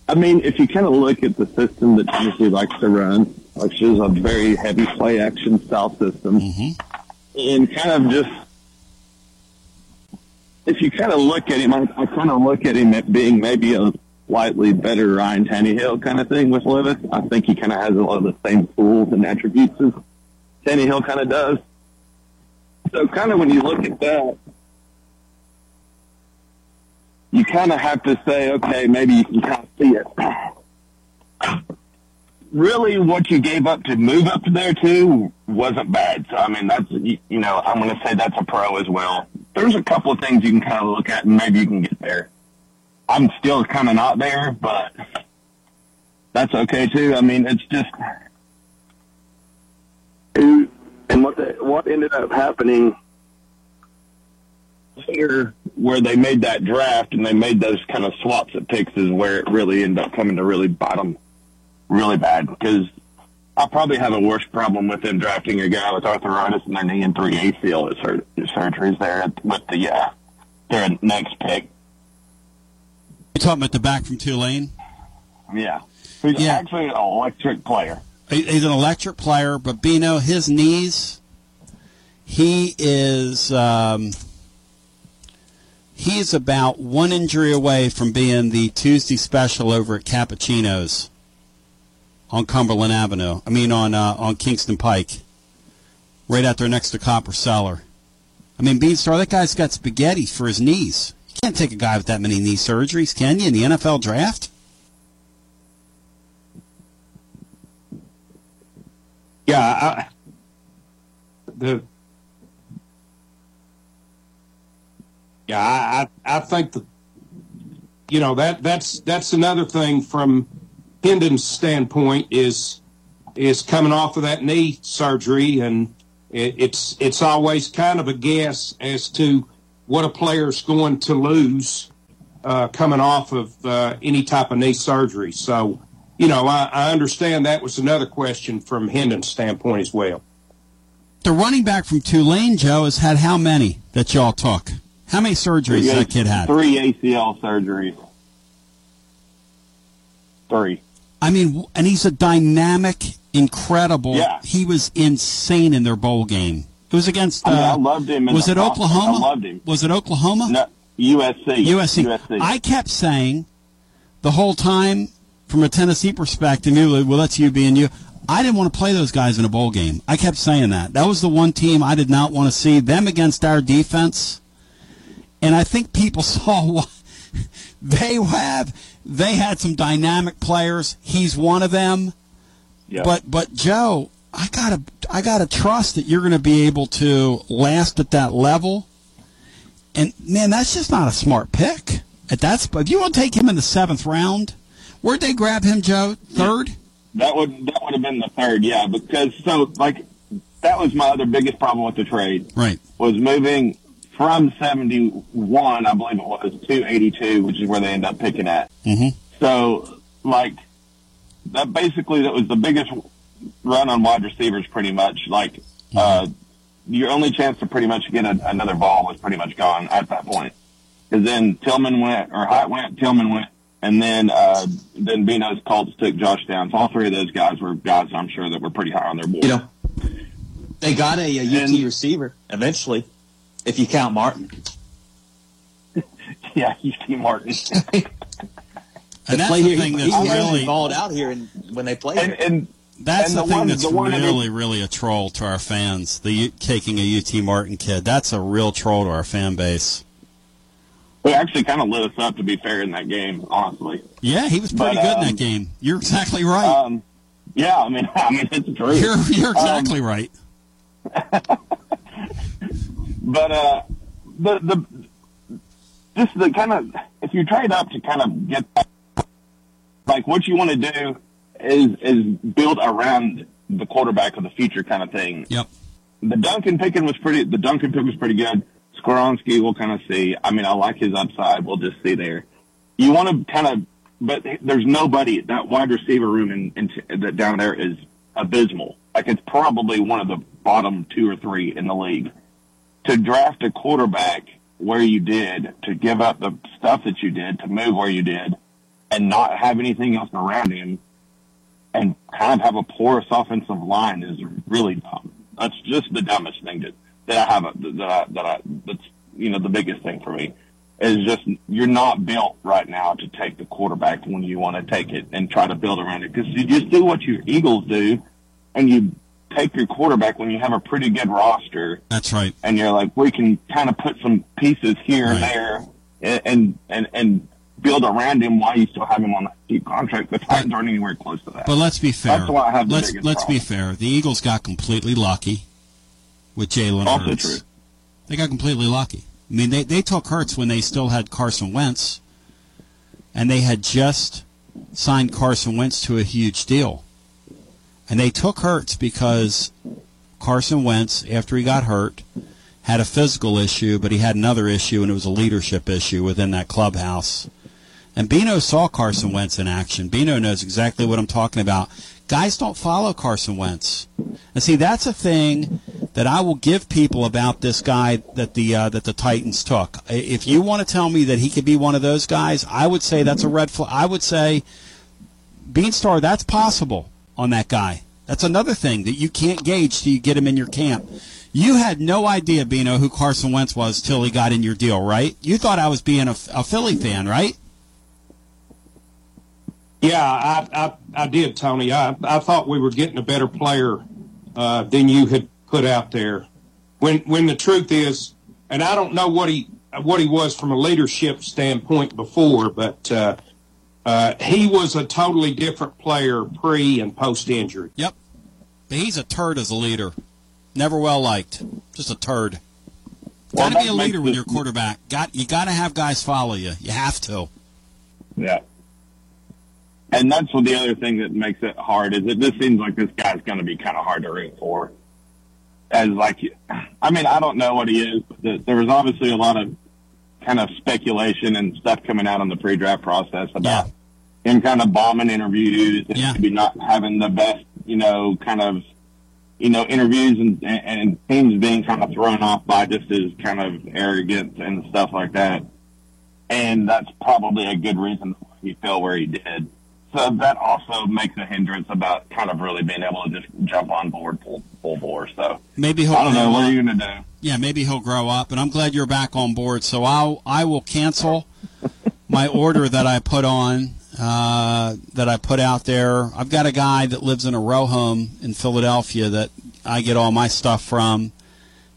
I mean, if you kind of look at the system that Tennessee likes to run, which is a very heavy play action style system, and kind of just, if you kind of look at him, I, I kind of look at him at being maybe a slightly better Ryan Tannehill kind of thing with Levis. I think he kind of has a lot of the same tools and attributes as Tannehill kind of does. So kind of when you look at that, you kind of have to say, okay, maybe you can kind of see it. Really, what you gave up to move up there too wasn't bad. So I mean, that's you, you know, I'm going to say that's a pro as well. There's a couple of things you can kind of look at, and maybe you can get there. I'm still kind of not there, but that's okay too. I mean, it's just and what the, what ended up happening here where they made that draft and they made those kind of swaps at picks is where it really ended up coming to really bottom, really bad because I probably have a worse problem with them drafting a guy with arthritis in their knee and three ACL sur- surgeries there with the uh, their next pick. You talking about the back from Tulane? Yeah, he's Yeah. actually an electric player. He's an electric player, but Bino, his knees, he is um, he is about one injury away from being the Tuesday special over at Cappuccino's on Cumberland Avenue. I mean on uh, on Kingston Pike, right out there next to Copper Cellar. I mean, Beanstar, that guy's got spaghetti for his knees. You can't take a guy with that many knee surgeries, can you, in the NFL draft? Yeah, I, the yeah, I, I think that you know that that's that's another thing from Hendon's standpoint is is coming off of that knee surgery, and it, it's it's always kind of a guess as to what a player's going to lose uh, coming off of uh, any type of knee surgery. So, you know, I, I understand that was another question from Hendon's standpoint as well. The running back from Tulane, Joe, has had how many that y'all took? How many surgeries that kid had? Three ACL surgeries. Three. I mean, and he's a dynamic, incredible. Yeah. He was insane in their bowl game. It was against. Uh, I, mean, I loved him. In was it process. Oklahoma? I loved him. Was it Oklahoma? No, USC. USC. USC. I kept saying the whole time, from a Tennessee perspective, well, that's you being you. I didn't want to play those guys in a bowl game. I kept saying that. That was the one team I did not want to see them against our defense. And I think people saw what they have. They had some dynamic players. He's one of them. Yeah. But but Joe, I gotta I gotta trust that you're going to be able to last at that level. And man, that's just not a smart pick. At that spot, if you want to take him in the seventh round, where'd they grab him, Joe? Third. That would that would have been the third, yeah. Because so like that was my other biggest problem with the trade. Right. Was moving from seventy one, I believe it was, to eighty two, which is where they end up picking at. Mm-hmm. So like that basically that was the biggest run on wide receivers pretty much. Like uh your only chance to pretty much get a, another ball was pretty much gone at that point. Because then Tillman went, or Hyatt went, Tillman went, and then uh, then Bino's Colts took Josh Downs. All three of those guys were guys I'm sure that were pretty high on their board. You know, they got a, a UT receiver eventually, if you count Martin. yeah, UT Martin. And that's the thing he, that's he really- really balled out here and when they played. And, and That's And the, the thing one- that's the one that really, really a troll to our fans. The U- taking a UT Martin kid. That's a real troll to our fan base. Who actually kind of lit us up, to be fair, in that game, honestly. Yeah, he was pretty But, good in um, that game. You're exactly right. Um, yeah, I mean, I mean, it's true. you're you're Um, exactly right. But uh, the the just the kind of if you trade up to kind of get like what you want to do is is build around the quarterback of the future kind of thing. Yep. the Duncan picking was pretty. The Duncan pick was pretty good. Skoronski, we'll kind of see. I mean, I like his upside. We'll just see there. You want to kind of, but there's nobody. That wide receiver room in, in that down there is abysmal. Like it's probably one of the bottom two or three in the league. To draft a quarterback where you did, to give up the stuff that you did, to move where you did, and not have anything else around him, and kind of have a porous offensive line is really dumb. That's just the dumbest thing that that I have that I, that I that's you know the biggest thing for me is just you're not built right now to take the quarterback when you want to take it and try to build around it because you just do what your Eagles do, and you take your quarterback when you have a pretty good roster. That's right. And you're like, we can kind of put some pieces here right. and there, and, and and and build around him while you still have him on that cheap contract. The Titans aren't anywhere close to that. But let's be fair. That's why I have the let's let's problem. be fair. The Eagles got completely lucky with Jalen Also Hurts. true. They got completely lucky. I mean, they they took Hurts when they still had Carson Wentz, and they had just signed Carson Wentz to a huge deal. And they took Hurts because Carson Wentz, after he got hurt, had a physical issue, but he had another issue, and it was a leadership issue within that clubhouse. And Bino saw Carson Wentz in action. Bino knows exactly what I'm talking about. Guys don't follow Carson Wentz. And see, that's a thing that I will give people about this guy that the uh, that the Titans took. If you want to tell me that he could be one of those guys, I would say that's a red flag. I would say, Beanstar, that's possible on that guy. That's another thing that you can't gauge till you get him in your camp. You had no idea, Bino, who Carson Wentz was till he got in your deal, right? You thought I was being a, a Philly fan, right? Yeah, I, I, I did, Tony. I, I thought we were getting a better player uh, than you had put out there. When when the truth is, and I don't know what he what he was from a leadership standpoint before, but uh, uh, he was a totally different player pre and post injury. Yep, but he's a turd as a leader. Never well liked. Just a turd. Well, got to be a leader when you're quarterback. Got you got to have guys follow you. You have to. Yeah. And that's what the other thing that makes it hard is that this seems like this guy's going to be kind of hard to root for. As like, I mean, I don't know what he is, but th- there was obviously a lot of kind of speculation and stuff coming out on the pre-draft process about him kind of bombing interviews and maybe not having the best, you know, kind of, you know, interviews and, and, and teams being kind of thrown off by just his kind of arrogance and stuff like that. And that's probably a good reason why he fell where he did. So that also makes a hindrance about kind of really being able to just jump on board full, full bore. So Maybe he'll. I don't know. What up. are you going to do? Yeah, maybe he'll grow up. And I'm glad you're back on board. So I'll I will cancel my order that I put on uh, that I put out there. I've got a guy that lives in a row home in Philadelphia that I get all my stuff from.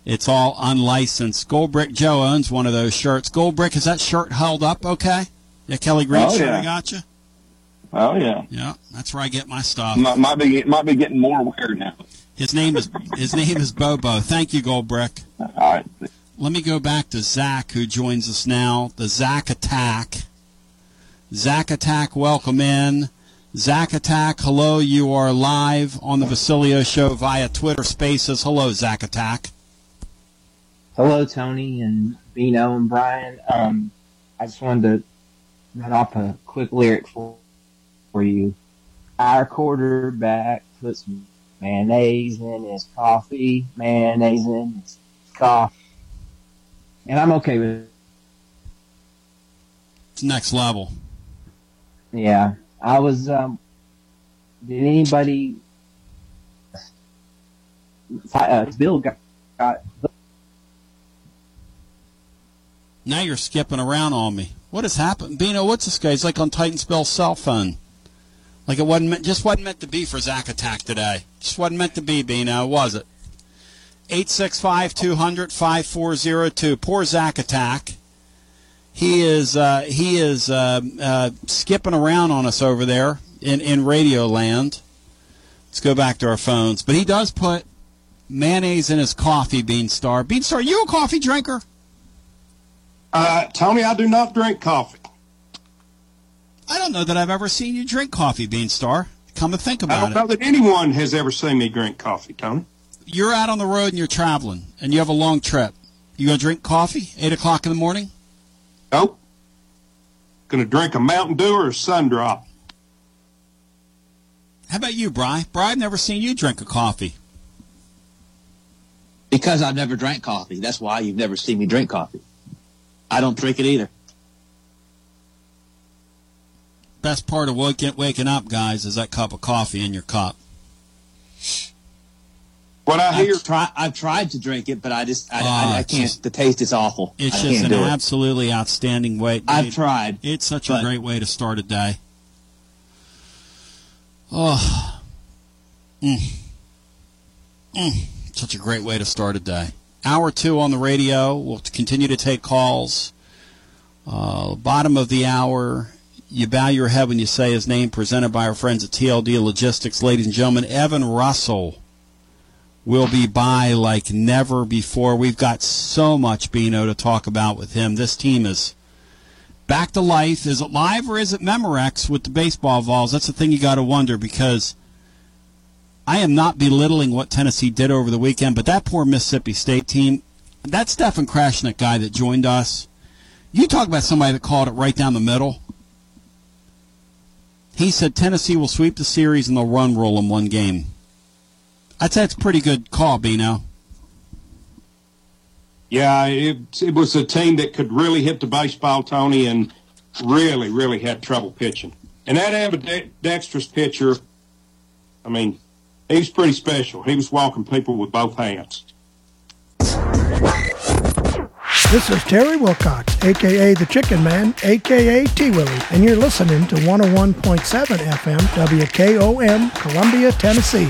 It's all unlicensed. Goldbrick Joe owns one of those shirts. Goldbrick, is that shirt held up okay? Yeah, Kelly Green Oh, shirt yeah. I got you. Oh yeah, Yeah, that's where I get my stuff. might, might be might be getting more weird now. His name is his name is Bobo. Thank you, Goldbrick. All right. Let me go back to Zach, who joins us now. The Zach Attack. Zach Attack, welcome in. Zach Attack, hello. You are live on the Basilio Show via Twitter Spaces. Hello, Zach Attack. Hello, Tony and Bino and Brian. Um, I just wanted to run off a quick lyric for for you. Our quarterback puts mayonnaise in his coffee, mayonnaise in his coffee, and I'm okay with it. It's next level. Yeah, I was. Um, did anybody? Uh, Bill got, got Now you're skipping around on me. What has happened? Bino, what's this guy? He's like on Titan's Titanspell's cell phone. Like it wasn't just wasn't meant to be for Zach Attack today. Just wasn't meant to be, Bino, was it? 865-200-5402. Poor Zach Attack. He is uh, he is uh, uh, skipping around on us over there in in Radio Land. Let's go back to our phones. But he does put mayonnaise in his coffee, Beanstar. Beanstar, are you a coffee drinker? Uh, Tony, I do not drink coffee. I don't know that I've ever seen you drink coffee, Beanstar. Come to think about it. I don't it. know that anyone has ever seen me drink coffee, Tony. you're out on the road and you're traveling and you have a long trip. You gonna drink coffee eight o'clock in the morning? Nope. Gonna drink a Mountain Dew or a Sun Drop. How about you, Bry? Bry, I've never seen you drink a coffee. Because I've never drank coffee. That's why you've never seen me drink coffee. I don't drink it either. Best part of waking, waking up, guys, is that cup of coffee in your cup. What I hear, I've, try, I've tried to drink it, but I just I, Oh, I, I can't. just- the taste is awful. It's I just an do it. absolutely outstanding way. I've tried. It's such a great way to start a day. Oh, mm. Mm. such a great way to start a day. Hour two on the radio. We'll continue to take calls. Uh, bottom of the hour. You bow your head when you say his name. Presented by our friends at TLD Logistics, ladies and gentlemen. Evan Russell will be by like never before. We've got so much Beano to talk about with him. This team is back to life. Is it live or is it Memorex with the baseball balls? That's the thing you got to wonder because I am not belittling what Tennessee did over the weekend, but that poor Mississippi State team, that Stefan Krashnik guy that joined us, you talk about somebody that called it right down the middle. He said Tennessee will sweep the series and they'll run roll in one game. I'd say it's a pretty good call, Bino. yeah, it, it was a team that could really hit the baseball, Tony, and really, really had trouble pitching. And that ambidextrous pitcher, I mean, he was pretty special. He was walking people with both hands. This is Terry Wilcox, aka the Chicken Man, aka T Willie, and you're listening to 101.7 FM WKOM, Columbia, Tennessee.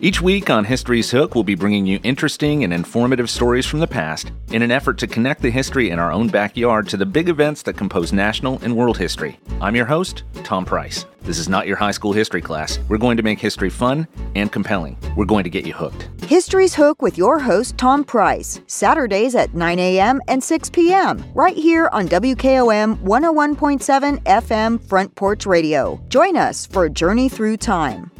Each week on History's Hook, we'll be bringing you interesting and informative stories from the past in an effort to connect the history in our own backyard to the big events that compose national and world history. I'm your host, Tom Price. This is not your high school history class. We're going to make history fun and compelling. We're going to get you hooked. History's Hook with your host, Tom Price, Saturdays at 9 a.m. and 6 p.m., right here on WKOM 101.7 FM Front Porch Radio. Join us for a journey through time.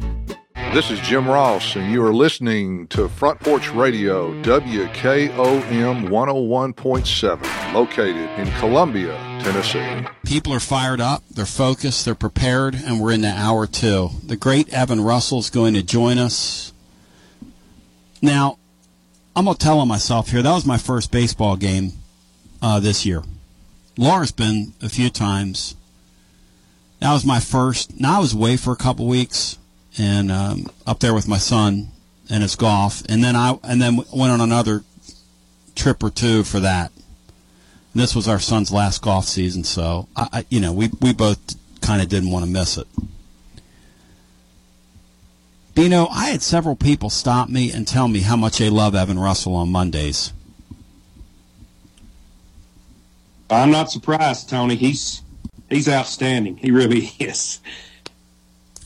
This is Jim Ross, and you are listening to Front Porch Radio, WKOM 101.7, located in Columbia, Tennessee. People are fired up, they're focused, they're prepared, and we're in the hour two. The great Evan Russell's going to join us. Now, I'm going to tell on myself here. That was my first baseball game uh, this year. Laura's been a few times. That was my first. Now I was away for a couple weeks and um, up there with my son and his golf, and then I and then went on another trip or two for that. And this was our son's last golf season, so I, I you know we we both kind of didn't want to miss it. Know, I had several people stop me and tell me how much they love Evan Russell on Mondays. I'm not surprised, Tony. He's he's outstanding. He really is.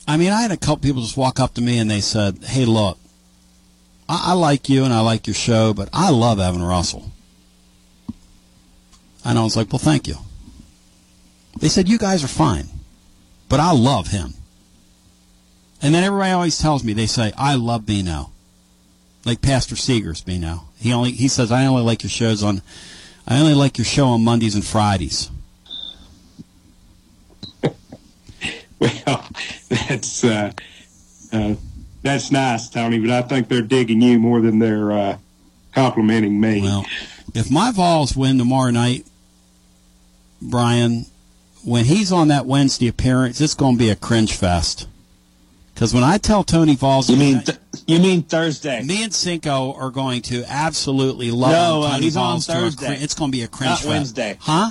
I mean, I had a couple people just walk up to me and they said, "Hey, look, I, I like you and I like your show, but I love Evan Russell." And I was like, "Well, thank you." They said, "You guys are fine, but I love him." And then everybody always tells me they say, "I love Bino," like Pastor Seeger's Bino. He only he says, "I only like your shows on, I only like your show on Mondays and Fridays." Well, that's uh, uh, that's nice, Tony. But I think they're digging you more than they're uh, complimenting me. Well, if my Vols win tomorrow night, Brian, when he's on that Wednesday appearance, it's going to be a cringe fest. Because when I tell Tony Vols, you mean th- you mean Thursday? Me and Cinco are going to absolutely love. No, Tony uh, he's Vols on Thursday. crin- it's going to be a cringe Not fest. Wednesday. huh?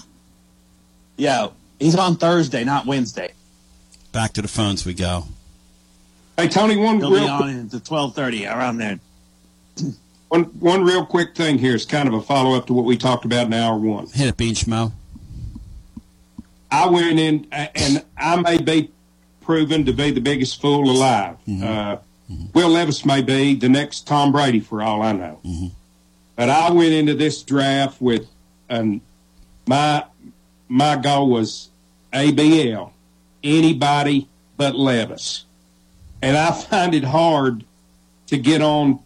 Yeah, he's on Thursday, not Wednesday. Back to the phones we go. Hey, Tony, one He'll be real on into twelve thirty around there. one one real quick thing here is kind of a follow up to what we talked about in hour one. Hit it, Bean Schmo. I went in, and I may be proven to be the biggest fool alive. Uh, Will Levis may be the next Tom Brady for all I know. But I went into this draft with, um, my my goal was ABL, anybody but Levis, and I find it hard to get on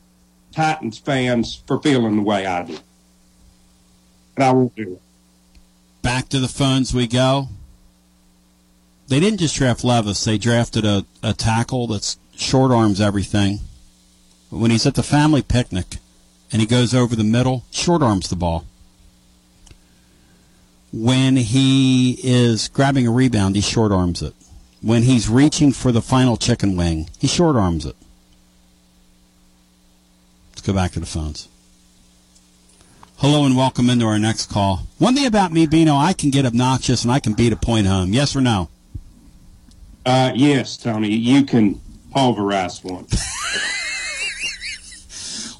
Titans fans for feeling the way I do, and I won't do it. Back to the phones we go. They didn't just draft Levis; they drafted a, a tackle that's short arms everything. But when he's at the family picnic and he goes over the middle, short arms the ball. When he is grabbing a rebound, he short arms it. When he's reaching for the final chicken wing, he short arms it. Let's go back to the phones. Hello and welcome into our next call. One thing about me, Bino, I can get obnoxious and I can beat a point home. Yes or no? Uh, yes, Tony, you can pulverize one.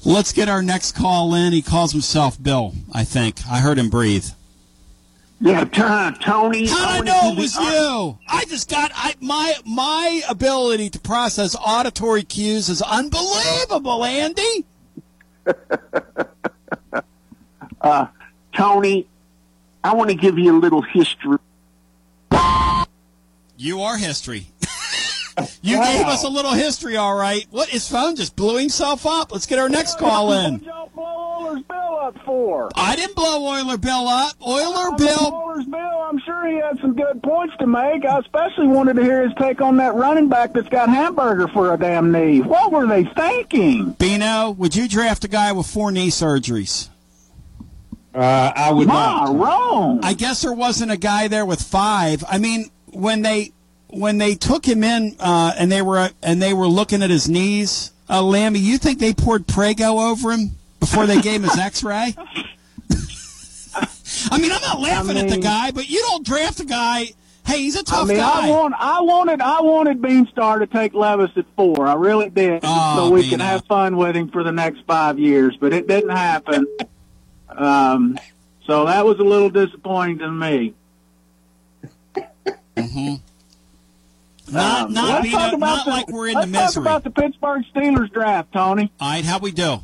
Let's get our next call in. He calls himself Bill, I think. I heard him breathe. Yeah, t- Tony. How did I know it was you? I just got I my my ability to process auditory cues is unbelievable, Andy. Uh, Tony, I want to give you a little history. You are history. You gave us a little history, all right. What his phone just blew himself up? Let's get our next call in. Oilers Bill up for? I didn't blow Oiler Bill up. Oiler I mean, Bill. Oilers Bill, I'm sure he had some good points to make. I especially wanted to hear his take on that running back that's got hamburger for a damn knee. What were they thinking? Bino, would you draft a guy with four knee surgeries? Uh, I would not. Wrong. I guess there wasn't a guy there with five. I mean, when they when they took him in uh, and they were and they were looking at his knees, uh, Lammy, you think they poured Prego over him before they gave him his X-ray? I mean, I'm not laughing at the guy, but you don't draft a guy. Hey, he's a tough I mean, guy. I want, I wanted, I wanted Beanstar to take Levis at four. I really did, Oh, so we can have fun with him for the next five years. But it didn't happen. um, so that was a little disappointing to me. hmm Not, Um, not, let's talk about not the, like we're in the let's the talk about the Pittsburgh Steelers draft, Tony. All right, how we do? Uh,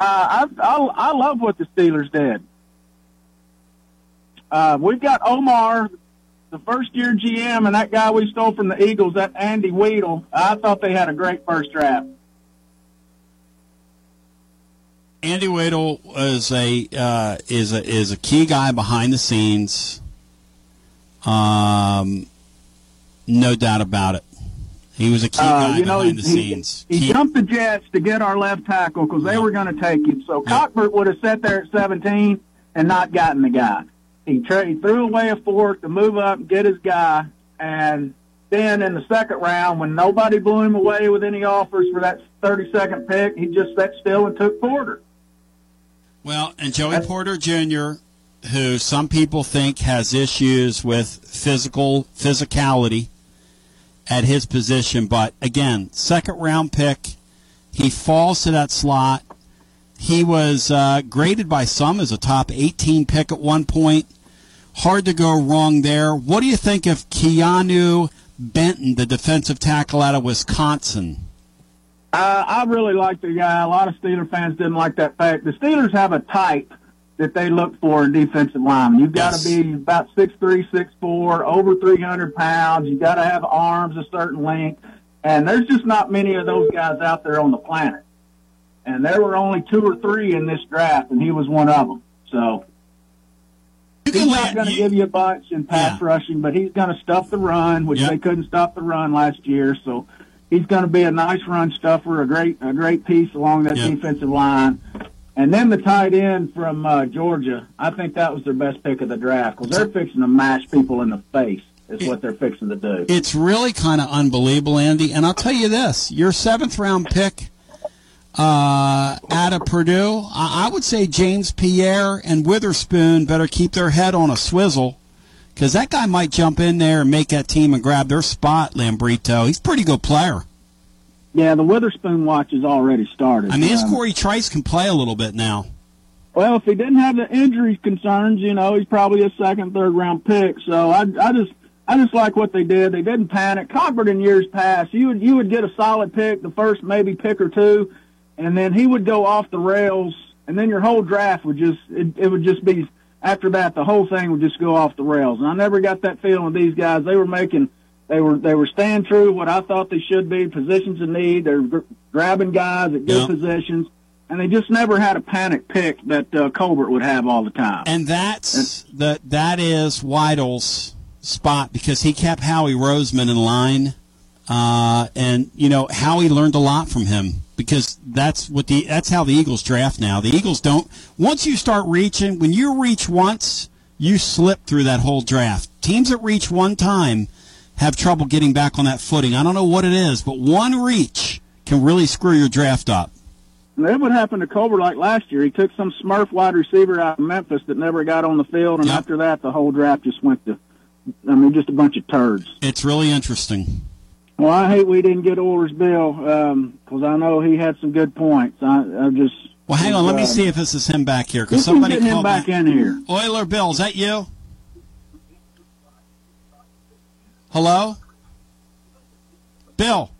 I, I I love what the Steelers did. Uh, we've got Omar, the first year GM, and that guy we stole from the Eagles, that Andy Weidl. I thought they had a great first draft. Andy Weidl is a uh, is a is a key guy behind the scenes. Um, no doubt about it. He was a key Uh, guy you know, behind he, the scenes. he Key- jumped the Jets to get our left tackle because they were going to take him. So Colbert would have sat there at 17 and not gotten the guy. He, tra- he threw away a fork to move up and get his guy. And then in the second round, when nobody blew him away with any offers for that 32nd pick, he just sat still and took Porter. Well, and Joey Porter Jr., who some people think has issues with physical physicality at his position, but again, second round pick, he falls to that slot. He was uh, graded by some as a top 18 pick at one point. Hard to go wrong there. What do you think of Keanu Benton, the defensive tackle out of Wisconsin? Uh, I really like the guy. A lot of Steeler fans didn't like that fact. The Steelers have a type that they look for in defensive linemen. You've got to be about six three, six four, over 300 pounds. You've got to have arms a certain length. And there's just not many of those guys out there on the planet. And there were only two or three in this draft, and he was one of them. So he's not going to give you a bunch in pass rushing, but he's going to stuff the run, which they couldn't stop the run last year. So he's going to be a nice run stuffer, a great a great piece along that defensive line. And then the tight end from uh, Georgia, I think that was their best pick of the draft because they're fixing to mash people in the face. Is what they're fixing to do. It's really kind of unbelievable, Andy. And I'll tell you this: your seventh round pick uh, out of Purdue, I, I would say James Pierre and Witherspoon better keep their head on a swizzle because that guy might jump in there and make that team and grab their spot. Lambrito, he's a pretty good player. Yeah, the Witherspoon watch has already started. I mean, his Um, Cory Trice can play a little bit now. Well, if he didn't have the injury concerns, you know, he's probably a second, third round pick. So I, I just, I just like what they did. They didn't panic. Colbert in years past, you would, you would get a solid pick, the first maybe pick or two, and then he would go off the rails, and then your whole draft would just, it, it would just be after that, the whole thing would just go off the rails. And I never got that feeling with these guys. They were making, they were, they were staying true to what I thought they should be, positions of need. They're gr- grabbing guys at good positions. And they just never had a panic pick that uh, Colbert would have all the time. And that's the that is Weidl's spot because he kept Howie Roseman in line, uh, and you know Howie learned a lot from him because that's what the that's how the Eagles draft now. The Eagles don't once you start reaching when you reach once you slip through that whole draft. Teams that reach one time have trouble getting back on that footing. I don't know what it is, but one reach can really screw your draft up. And that would happen to Colbert like last year. He took some Smurf wide receiver out of Memphis that never got on the field, and after that, the whole draft just went to, I mean, just a bunch of turds. It's really interesting. Well, I hate we didn't get Oilers Bill because I know he had some good points. I, I just. Well, hang on. Let me uh, see if this is him back here because somebody get him called back me- in here. Oiler Bill, is that you? Hello? Bill.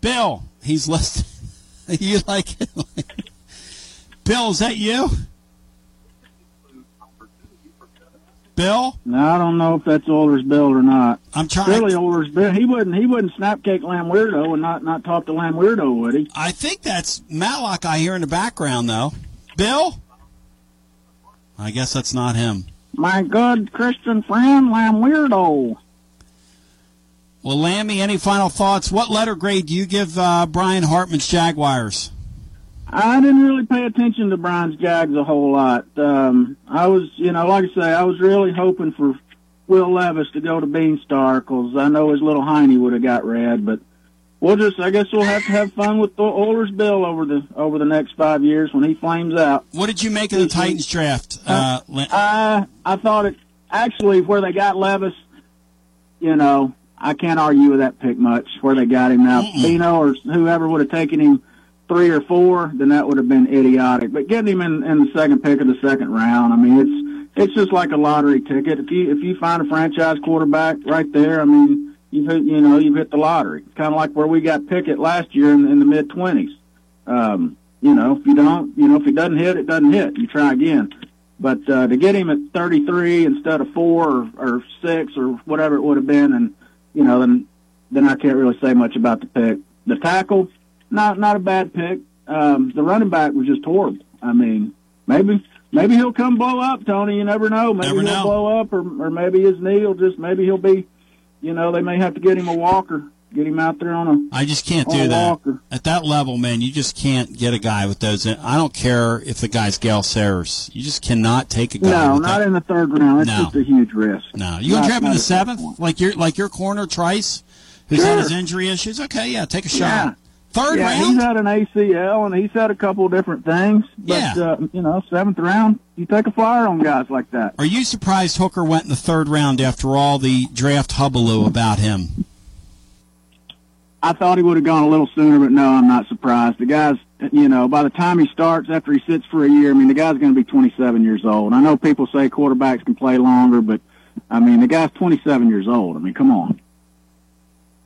Bill. He's listening. you like Bill, is that you? Bill? No, I don't know if that's Oilers Bill or not. I'm trying. Really, Oilers Bill. He wouldn't. He wouldn't snapcake Lamb Weirdo and not not talk to Lamb Weirdo, would he? I think that's Matlock I hear in the background, though. Bill? I guess that's not him. My good Christian friend, Lamb Weirdo. Well, Lammy, any final thoughts? What letter grade do you give uh, Brian Hartman's Jaguars? I didn't really pay attention to Brian's Jags a whole lot. Um, I was, you know, like I say, I was really hoping for Will Levis to go to Beanstar because I know his little hiney would have got red. But we'll just, I guess, we'll have to have fun with the Oilers Bill over the over the next five years when he flames out. What did you make of the Titans draft? Uh, Lam- I I thought it actually where they got Levis. You know, I can't argue with that pick much. Where they got him now, Bino or whoever would have taken him three or four, then that would have been idiotic. But getting him in, in the second pick of the second round, I mean, it's it's just like a lottery ticket. If you if you find a franchise quarterback right there, I mean, you've hit, you know you've hit the lottery. It's Kind of like where we got Pickett last year in, in the mid twenties. Um, you know, if you don't, you know, if it doesn't hit, it doesn't hit. You try again. But uh, to get him at 33 instead of four or, or six or whatever it would have been, and you know, then then I can't really say much about the pick. The tackle, not not a bad pick. Um, the running back was just horrible. I mean, maybe maybe he'll come blow up, Tony. You never know. Maybe Never he'll know. blow up, or or maybe his knee will just maybe he'll be. You know, they may have to get him a walker, get him out there on a. I just can't do that. walker. At that level, man, you just can't get a guy with those. I don't care if the guy's Gale Sayers. You just cannot take a guy No, not that. in the third round. It's No. just a huge risk. No, you gonna draft him in the seventh, like your like your corner Trice, who's had his injury issues. Okay, yeah, take a shot. Yeah. Third yeah, round. he's had an ACL and he's had a couple of different things. But Yeah. uh, you know, seventh round, you take a flyer on guys like that. Are you surprised Hooker went in the third round after all the draft hubbub about him? I thought he would have gone a little sooner, but no, I'm not surprised. The guy's, you know, by the time he starts, after he sits for a year, I mean, the guy's going to be 27 years old. I know people say quarterbacks can play longer, but I mean, the guy's 27 years old. I mean, come on.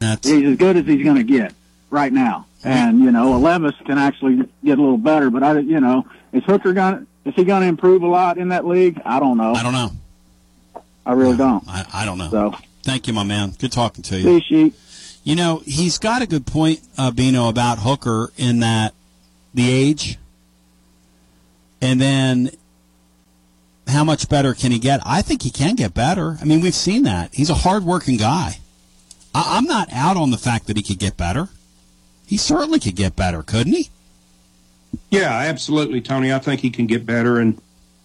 That's he's as good as he's going to get right now. And you know, Levis can actually get a little better, but I, you know, is Hooker going? to Is he going to improve a lot in that league? I don't know. I don't know. I really don't. I, I don't know. So Thank you, my man. Good talking to you. You know, he's got a good point, uh, Bino, about Hooker in that the age, and then how much better can he get? I think he can get better. I mean, we've seen that. He's a hardworking guy. I- I'm not out on the fact that he could get better. He certainly could get better, couldn't he? Yeah, absolutely, Tony. I think he can get better, and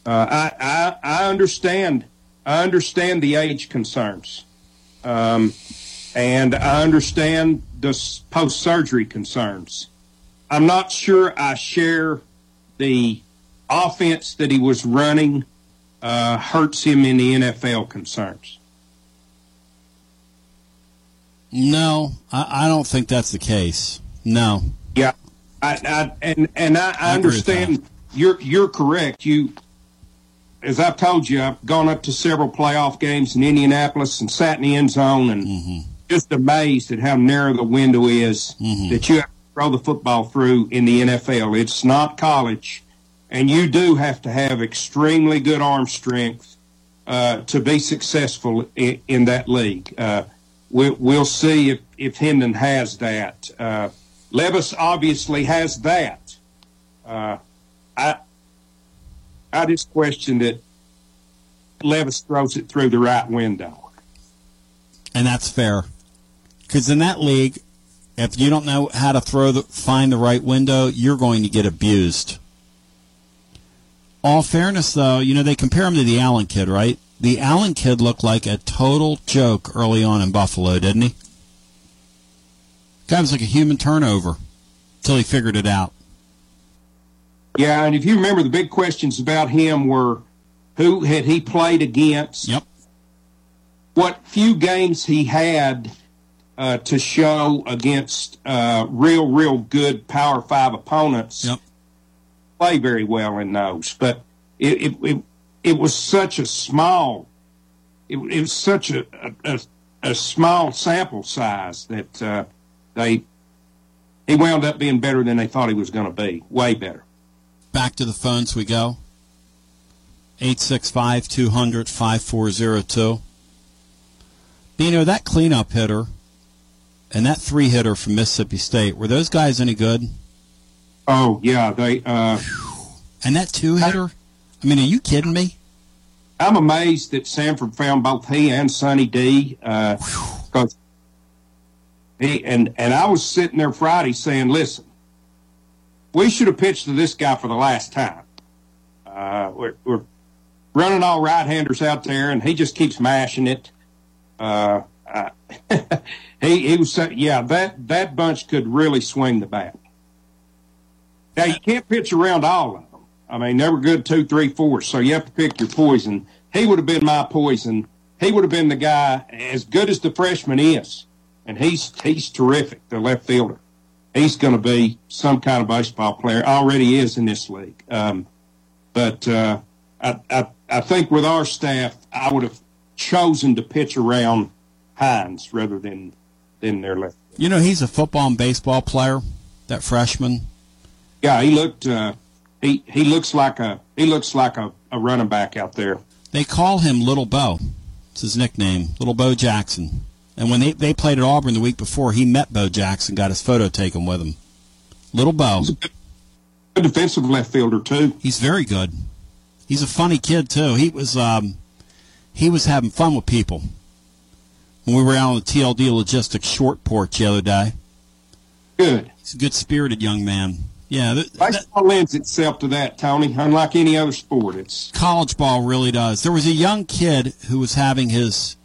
uh, I, I I understand. I understand the age concerns, um, and I understand the post surgery concerns. I'm not sure I share the offense that he was running uh, hurts him in the NFL concerns. No, I, I don't think that's the case. No. Yeah, I, I and and I, I, understand you're you're correct. You, as I've told you, I've gone up to several playoff games in Indianapolis and sat in the end zone and Mm-hmm. just amazed at how narrow the window is Mm-hmm. that you have to throw the football through in the NFL. It's not college, and you do have to have extremely good arm strength uh, to be successful in, in that league. Uh, we, we'll see if, if Hendon has that. Uh, Levis obviously has that. Uh, I I just question that Levis throws it through the right window. and that's fair. Because in that league, if you don't know how to throw the find the right window, you're going to get abused. All fairness, though, you know they compare him to the Allen kid, right? The Allen kid looked like a total joke early on in Buffalo, didn't he? Guy was like a human turnover until he figured it out. Yeah, and if you remember, the big questions about him were who had he played against? Yep. What few games he had uh, to show against uh, real, real good Power Five opponents. Yep. Play very well in those, but it it it, it was such a small. It, it was such a, a a small sample size that uh, they he wound up being better than they thought he was going to be. Way better. Back to the phones we go. 865 200 5402. You know, that cleanup hitter and that three hitter from Mississippi State, were those guys any good? Oh, yeah. They, uh, and that two hitter? I mean, are you kidding me? I'm amazed that Sanford found both he and Sonny D. Uh, he and and I was sitting there Friday saying, "Listen, we should have pitched to this guy for the last time. Uh, we're, we're running all right-handers out there, and he just keeps mashing it. Uh, uh, he he was yeah that that bunch could really swing the bat. Now you can't pitch around all of them. I mean, they were good two, three, four. So you have to pick your poison. He would have been my poison. He would have been the guy as good as the freshman is, and he's he's terrific. The left fielder. He's going to be some kind of baseball player. Already is in this league. Um, but uh, I, I I think with our staff, I would have chosen to pitch around Hines rather than than their left. You know, he's a football and baseball player. That freshman. Yeah, he looked. Uh, he he looks like a he looks like a, a running back out there. They call him Little Bo. It's his nickname, Little Bo Jackson. And when they, they played at Auburn the week before, he met Bo Jackson, got his photo taken with him. Little Bo. A defensive left fielder too. He's very good. He's a funny kid too. He was um, he was having fun with people when we were out on the TLD Logistics short porch the other day. Good. He's a good spirited young man. Yeah, th- baseball lends itself to that, Tony. Unlike any other sport, it's college ball really does. There was a young kid who was having his.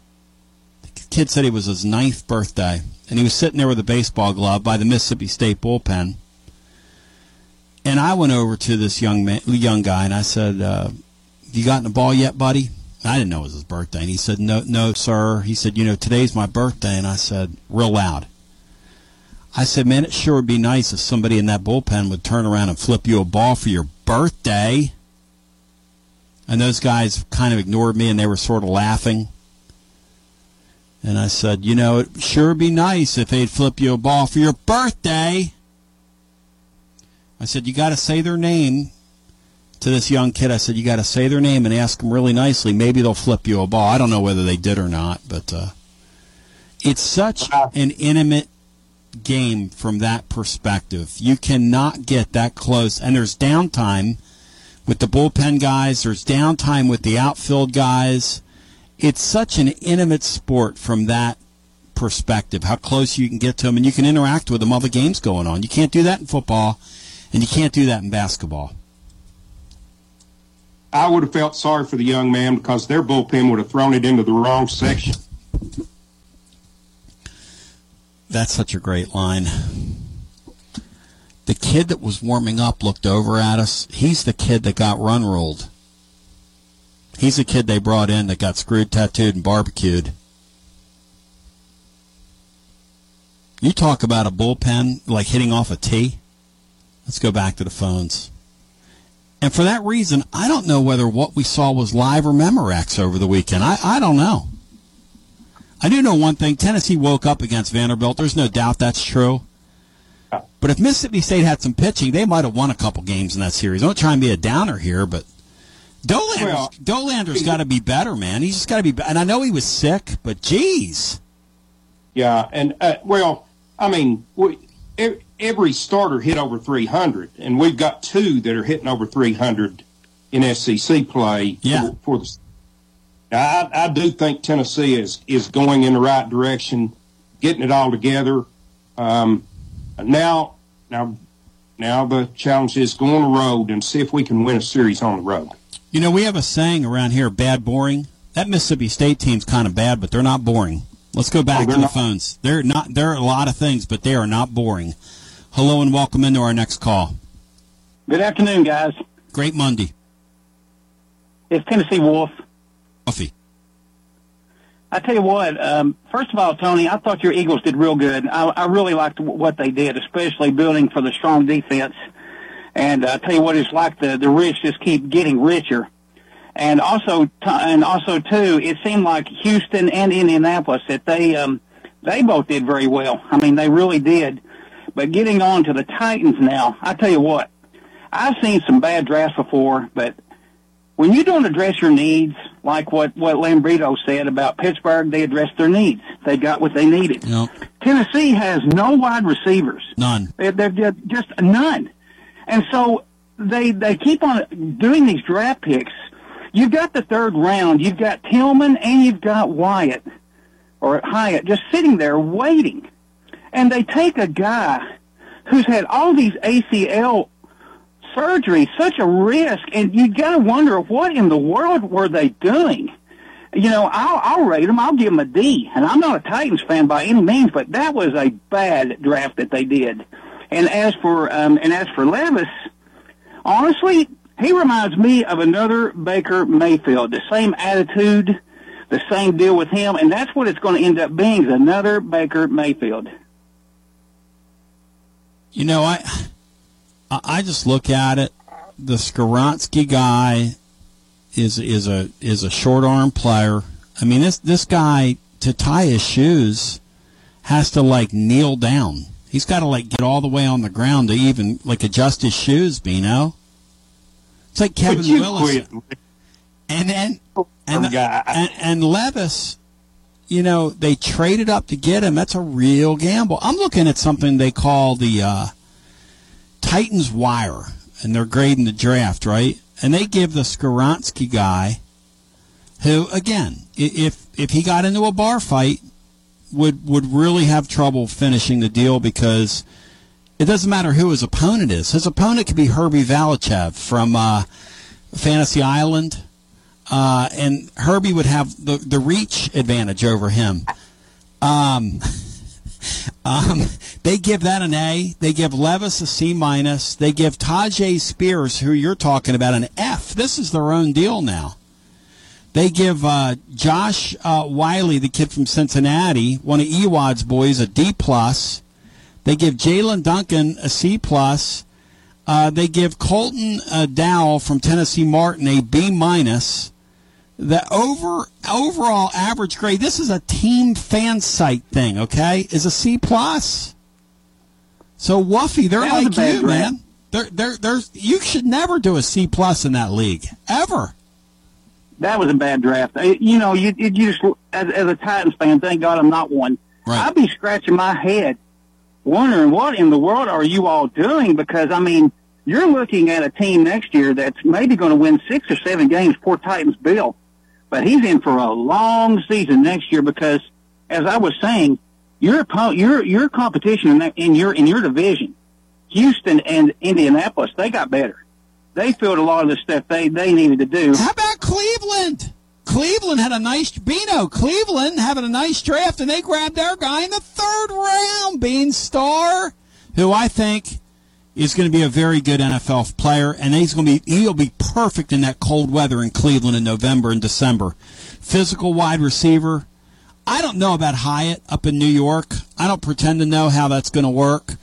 Kid said it was his ninth birthday, and he was sitting there with a baseball glove by the Mississippi State bullpen. And I went over to this young man, young guy, and I said, uh, "You gotten a ball yet, buddy?" I didn't know it was his birthday, and he said, "No, no, sir." He said, "You know, today's my birthday," and I said, real loud. I said, man, it sure would be nice if somebody in that bullpen would turn around and flip you a ball for your birthday. And those guys kind of ignored me and they were sort of laughing. And I said, you know, it sure would be nice if they'd flip you a ball for your birthday. I said, you got to say their name to this young kid. I said, you got to say their name and ask them really nicely. Maybe they'll flip you a ball. I don't know whether they did or not, but uh, it's such an intimate game from that perspective. You cannot get that close. And there's downtime with the bullpen guys, there's downtime with the outfield guys. It's such an intimate sport from that perspective, how close you can get to them, and you can interact with them while the game's going on. You can't do that in football, and you can't do that in basketball. I would have felt sorry for the young man because their bullpen would have thrown it into the wrong section. That's such a great line. The kid that was warming up looked over at us. He's the kid that got run rolled. He's a kid they brought in that got screwed, tattooed, and barbecued. You talk about a bullpen like hitting off a tee. Let's go back to the phones. And for that reason, I don't know whether what we saw was live or Memorex over the weekend. I, I don't know. I do know one thing. Tennessee woke up against Vanderbilt. There's no doubt that's true. But if Mississippi State had some pitching, they might have won a couple games in that series. I don't try and be a downer here, but Dollander's, well, Dollander's got to be better, man. He's just got to be. And I know he was sick, but geez. Yeah, and uh, well, I mean, we, every starter hit over 300, and we've got two that are hitting over 300 in SEC play yeah. for, for the I, I do think Tennessee is is going in the right direction, getting it all together. Um, now, now, now the challenge is go on the road and see if we can win a series on the road. You know, we have a saying around here: "Bad, boring." That Mississippi State team's kind of bad, but they're not boring. Let's go back oh, to the not. phones. They're not. There are a lot of things, but they are not boring. Hello and welcome into our next call. Good afternoon, guys. Great Monday. It's Tennessee Wolf. Coffee. I tell you what. Um, first of all, Tony, I thought your Eagles did real good. I, I really liked what they did, especially building for the strong defense. And I tell you what, it's like the the rich just keep getting richer. And also, and also too, it seemed like Houston and Indianapolis that they um, they both did very well. I mean, they really did. But getting on to the Titans now, I tell you what, I've seen some bad drafts before, but when you don't address your needs, like what what Lambrito said about Pittsburgh, they addressed their needs. They got what they needed. Yep. Tennessee has no wide receivers. None. They're, they're just, just none. And so they they keep on doing these draft picks. You've got the third round. You've got Tillman and you've got Wyatt or Hyatt just sitting there waiting. And they take a guy who's had all these ACL surgery, such a risk, and you got to wonder what in the world were they doing? You know, I'll, I'll rate them. I'll give them a D, and I'm not a Titans fan by any means, but that was a bad draft that they did. And as for um, and as for Levis, honestly, he reminds me of another Baker Mayfield. The same attitude, the same deal with him, and that's what it's going to end up being: another Baker Mayfield. You know, I I just look at it. The Skoronski guy is is a is a short arm player. I mean, this this guy to tie his shoes has to like kneel down. He's got to like get all the way on the ground to even like adjust his shoes. Bino. It's like Kevin Willis. quit? And then and, and and Levis, you know, they traded up to get him. That's a real gamble. I'm looking at something they call the uh, Titans Wire, and they're grading the draft, right? And they give the Skoronski guy, who again, if if he got into a bar fight, would would really have trouble finishing the deal because it doesn't matter who his opponent is. His opponent could be Herbie Villechaize from uh, Fantasy Island, uh, and Herbie would have the the reach advantage over him. Um, um, they give that an A. They give Levis a C minus. They give Tyjae Spears, who you're talking about, an F. This is their own deal now. They give uh, Josh uh, Whyle, the kid from Cincinnati, one of Ewad's boys, a D plus. They give Jaelyn Duncan a C plus. Uh, they give Colton uh, Dowell from Tennessee Martin a B minus. The over overall average grade. This is a team fan site thing, okay? Is a C plus. So Wuffy, they're That was a like you, man. They're, they're, there's you should never do a C plus in that league ever. That was a bad draft. Uh, You know, you, you just as, as a Titans fan, thank God I'm not one. I'd be scratching my head, wondering what in the world are you all doing? Because I mean, you're looking at a team next year that's maybe going to win six or seven games. Poor Titans Bill, but he's in for a long season next year because, as I was saying, your your your competition in, that, in your in your division, Houston and Indianapolis, they got better. They filled a lot of the stuff they they needed to do. Cleveland? Had a nice Bino. Cleveland having a nice draft, and they grabbed their guy in the third round, Bean Star, who I think is going to be a very good NFL player, and he's going to be he'll be perfect in that cold weather in Cleveland in November and December. Physical wide receiver. I don't know about Hyatt up in New York. I don't pretend to know how that's going to work,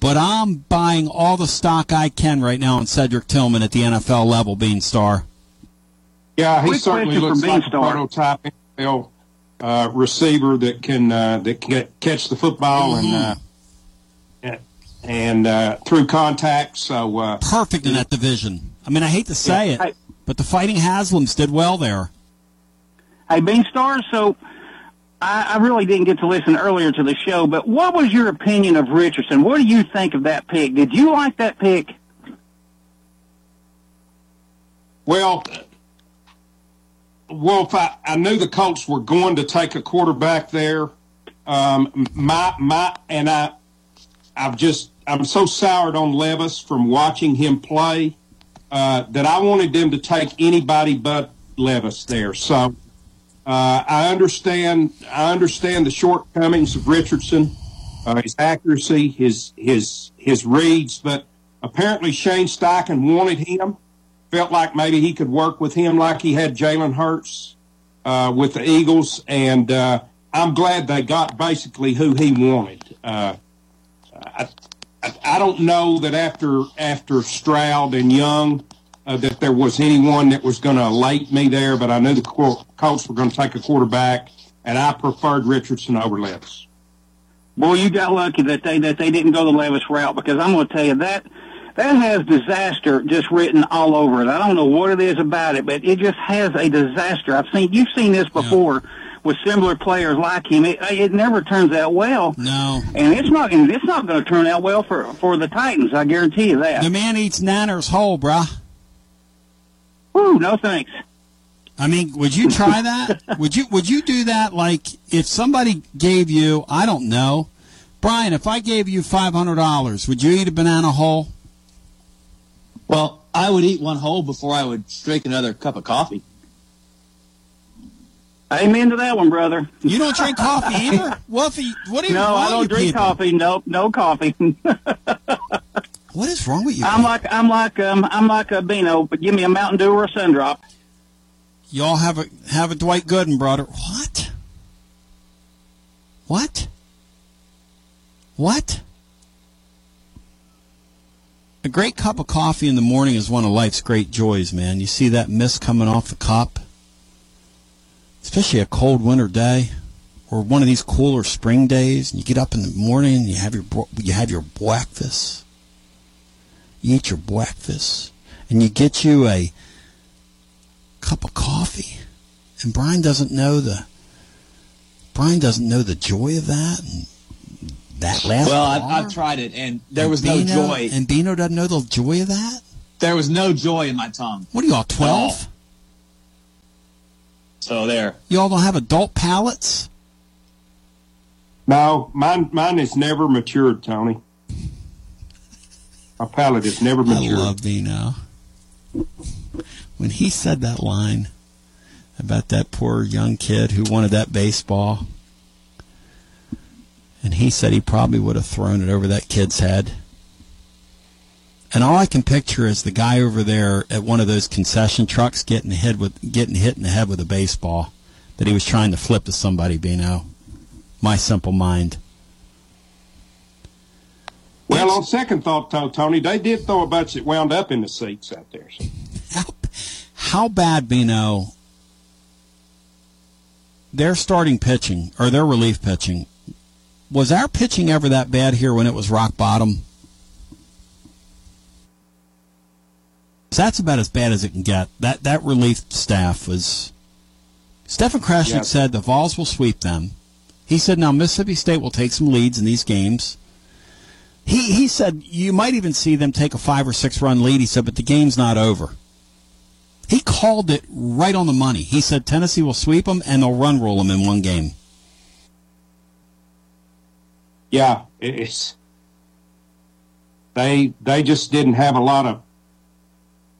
but I'm buying all the stock I can right now on Cedric Tillman at the NFL level, Bean Star. Yeah, he Quick certainly question looks for like a Beanstar. prototype NFL uh, receiver that can uh, that can get, catch the football and uh, and uh, through contact. So uh, perfect in that division. I mean, I hate to say Yeah. it, but the Fighting Haslams did well there. Hey, Bean Beanstar, so I, I really didn't get to listen earlier to the show, but what was your opinion of Richardson? What do you think of that pick? Did you like that pick? Well, Wolf, I, I knew the Colts were going to take a quarterback there. Um, my my and I, I've just I'm so soured on Levis from watching him play uh, that I wanted them to take anybody but Levis there. So uh, I understand I understand the shortcomings of Richardson, uh, his accuracy, his his his reads, but apparently Shane Steichen wanted him felt like maybe he could work with him like he had Jalen Hurts uh, with the Eagles, and uh, I'm glad they got basically who he wanted. Uh, I, I, I don't know that after after Stroud and Young uh, that there was anyone that was going to elate me there, but I knew the Col- Colts were going to take a quarterback, and I preferred Richardson over Levis. Boy, you got lucky that they that they didn't go the Levis route because I'm going to tell you that that has disaster just written all over it. I don't know what it is about it, but it just has a disaster. I've seen you've seen this before with similar players like him. It, it never turns out well. No. And it's not it's not going to turn out well for for the Titans. I guarantee you that. The man eats Nanners whole, bruh. Ooh, no thanks. I mean, would you try that? would you would you do that? Like, if somebody gave you, I don't know, Brian, if I gave you five hundred dollars, would you eat a banana whole? Well, I would eat one whole before I would drink another cup of coffee. Amen to that one, brother. You don't drink coffee either, Wolfie. What are you? No, I don't drink people? coffee. Nope, no coffee. What is wrong with you? I'm like I'm like um I'm like a Beano, but give me a Mountain Dew or a Sun Drop. Y'all have a have a Dwight Gooden brother. What? What? What? A great cup of coffee in the morning is one of life's great joys, man. You see that mist coming off the cup, especially a cold winter day, or one of these cooler spring days, and you get up in the morning and you have your you have your breakfast. You eat your breakfast, and you get you a cup of coffee. And Brian doesn't know the Brian doesn't know the joy of that and that last well, I've. I've tried it, and there And was Bino- no joy. And Bino doesn't know the joy of that? There was no joy in my tongue. What are y'all, 12? So there. Y'all don't have adult palates? No, mine mine has never matured, Tony. My palate has never matured. I matured. love Bino. When he said that line about that poor young kid who wanted that baseball, and he said he probably would have thrown it over that kid's head. And all I can picture is the guy over there at one of those concession trucks getting hit with getting hit in the head with a baseball that he was trying to flip to somebody. Bino, my simple mind. Well, on second thought, though, Tony, they did throw a bunch that wound up in the seats out there. So. How bad, Bino? Their starting pitching or their relief pitching was our pitching ever that bad here when it was rock bottom? 'Cause That's about as bad as it can get. That that relief staff was. Stephen Krasnick Yeah. said the Vols will sweep them. He said now Mississippi State will take some leads in these games. He he said you might even see them take a five or six run lead. He said, but the game's not over. He called it right on the money. He said Tennessee will sweep them and they'll run roll them in one game. Yeah, it's they they just didn't have a lot of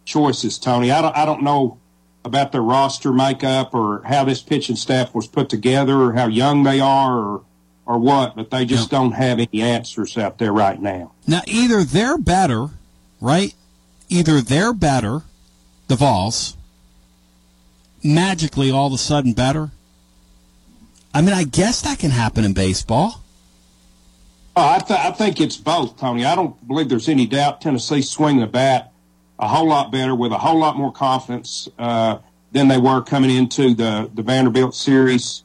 choices, Tony. I don't I don't know about their roster makeup or how this pitching staff was put together or how young they are or or what, but they just don't have any answers out there right now. Now, either they're better, right? Either they're better, the Vols, magically all of a sudden better. I mean, I guess that can happen in baseball. Oh, I, th- I think it's both, Tony. I don't believe there's any doubt Tennessee swinging the bat a whole lot better with a whole lot more confidence uh, than they were coming into the, the Vanderbilt series.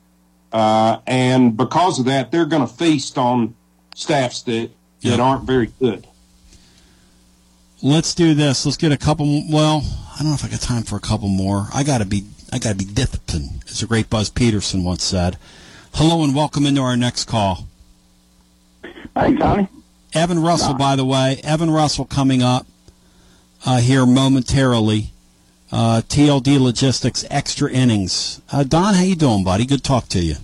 Uh, and because of that, they're going to feast on staffs that, that aren't very good. Let's do this. Let's get a couple. Well, I don't know if I got time for a couple more. I gotta be. I gotta be disciplined, as the great Buzz Peterson once said. Hello and welcome into our next call. Hey, Tony. Evan Russell, by the way, Evan Russell coming up uh, here momentarily. Uh, TLD Logistics extra innings. Uh, Don, how you doing, buddy? Good talk to you.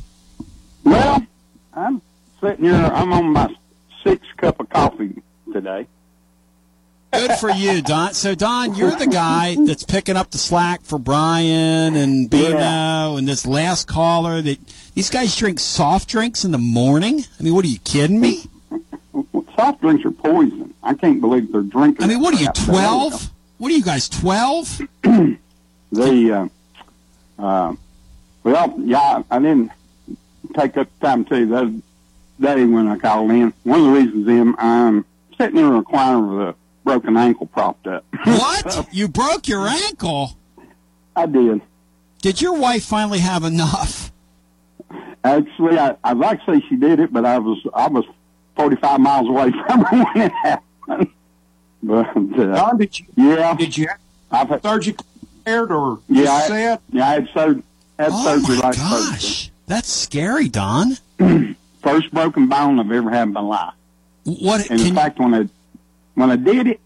Well, I'm sitting here. I'm on my sixth cup of coffee today. Good for you, Don. So, Don, you're the guy that's picking up the slack for Brian and Bino and this last caller. That these guys drink soft drinks in the morning. I mean, what are you kidding me? Soft drinks are poison. I can't believe they're drinking. I mean, what are you, twelve? What are you guys, twelve? The uh, uh, well, yeah, I didn't take up time to tell you that day when I called in. One of the reasons is I'm sitting in a recliner with a broken ankle propped up. What? You broke your ankle? I did. Did your wife finally have enough? Actually, I, I'd like to say she did it, but I was I was 45 miles away from her when it happened. But uh, Don, did you? Yeah. Did you I've surgically repaired or yeah, I, yeah, I had sur- had Oh surgery my last gosh, that's scary, Don. First broken bone I've ever had in my life. What? And in fact, when I when I did it,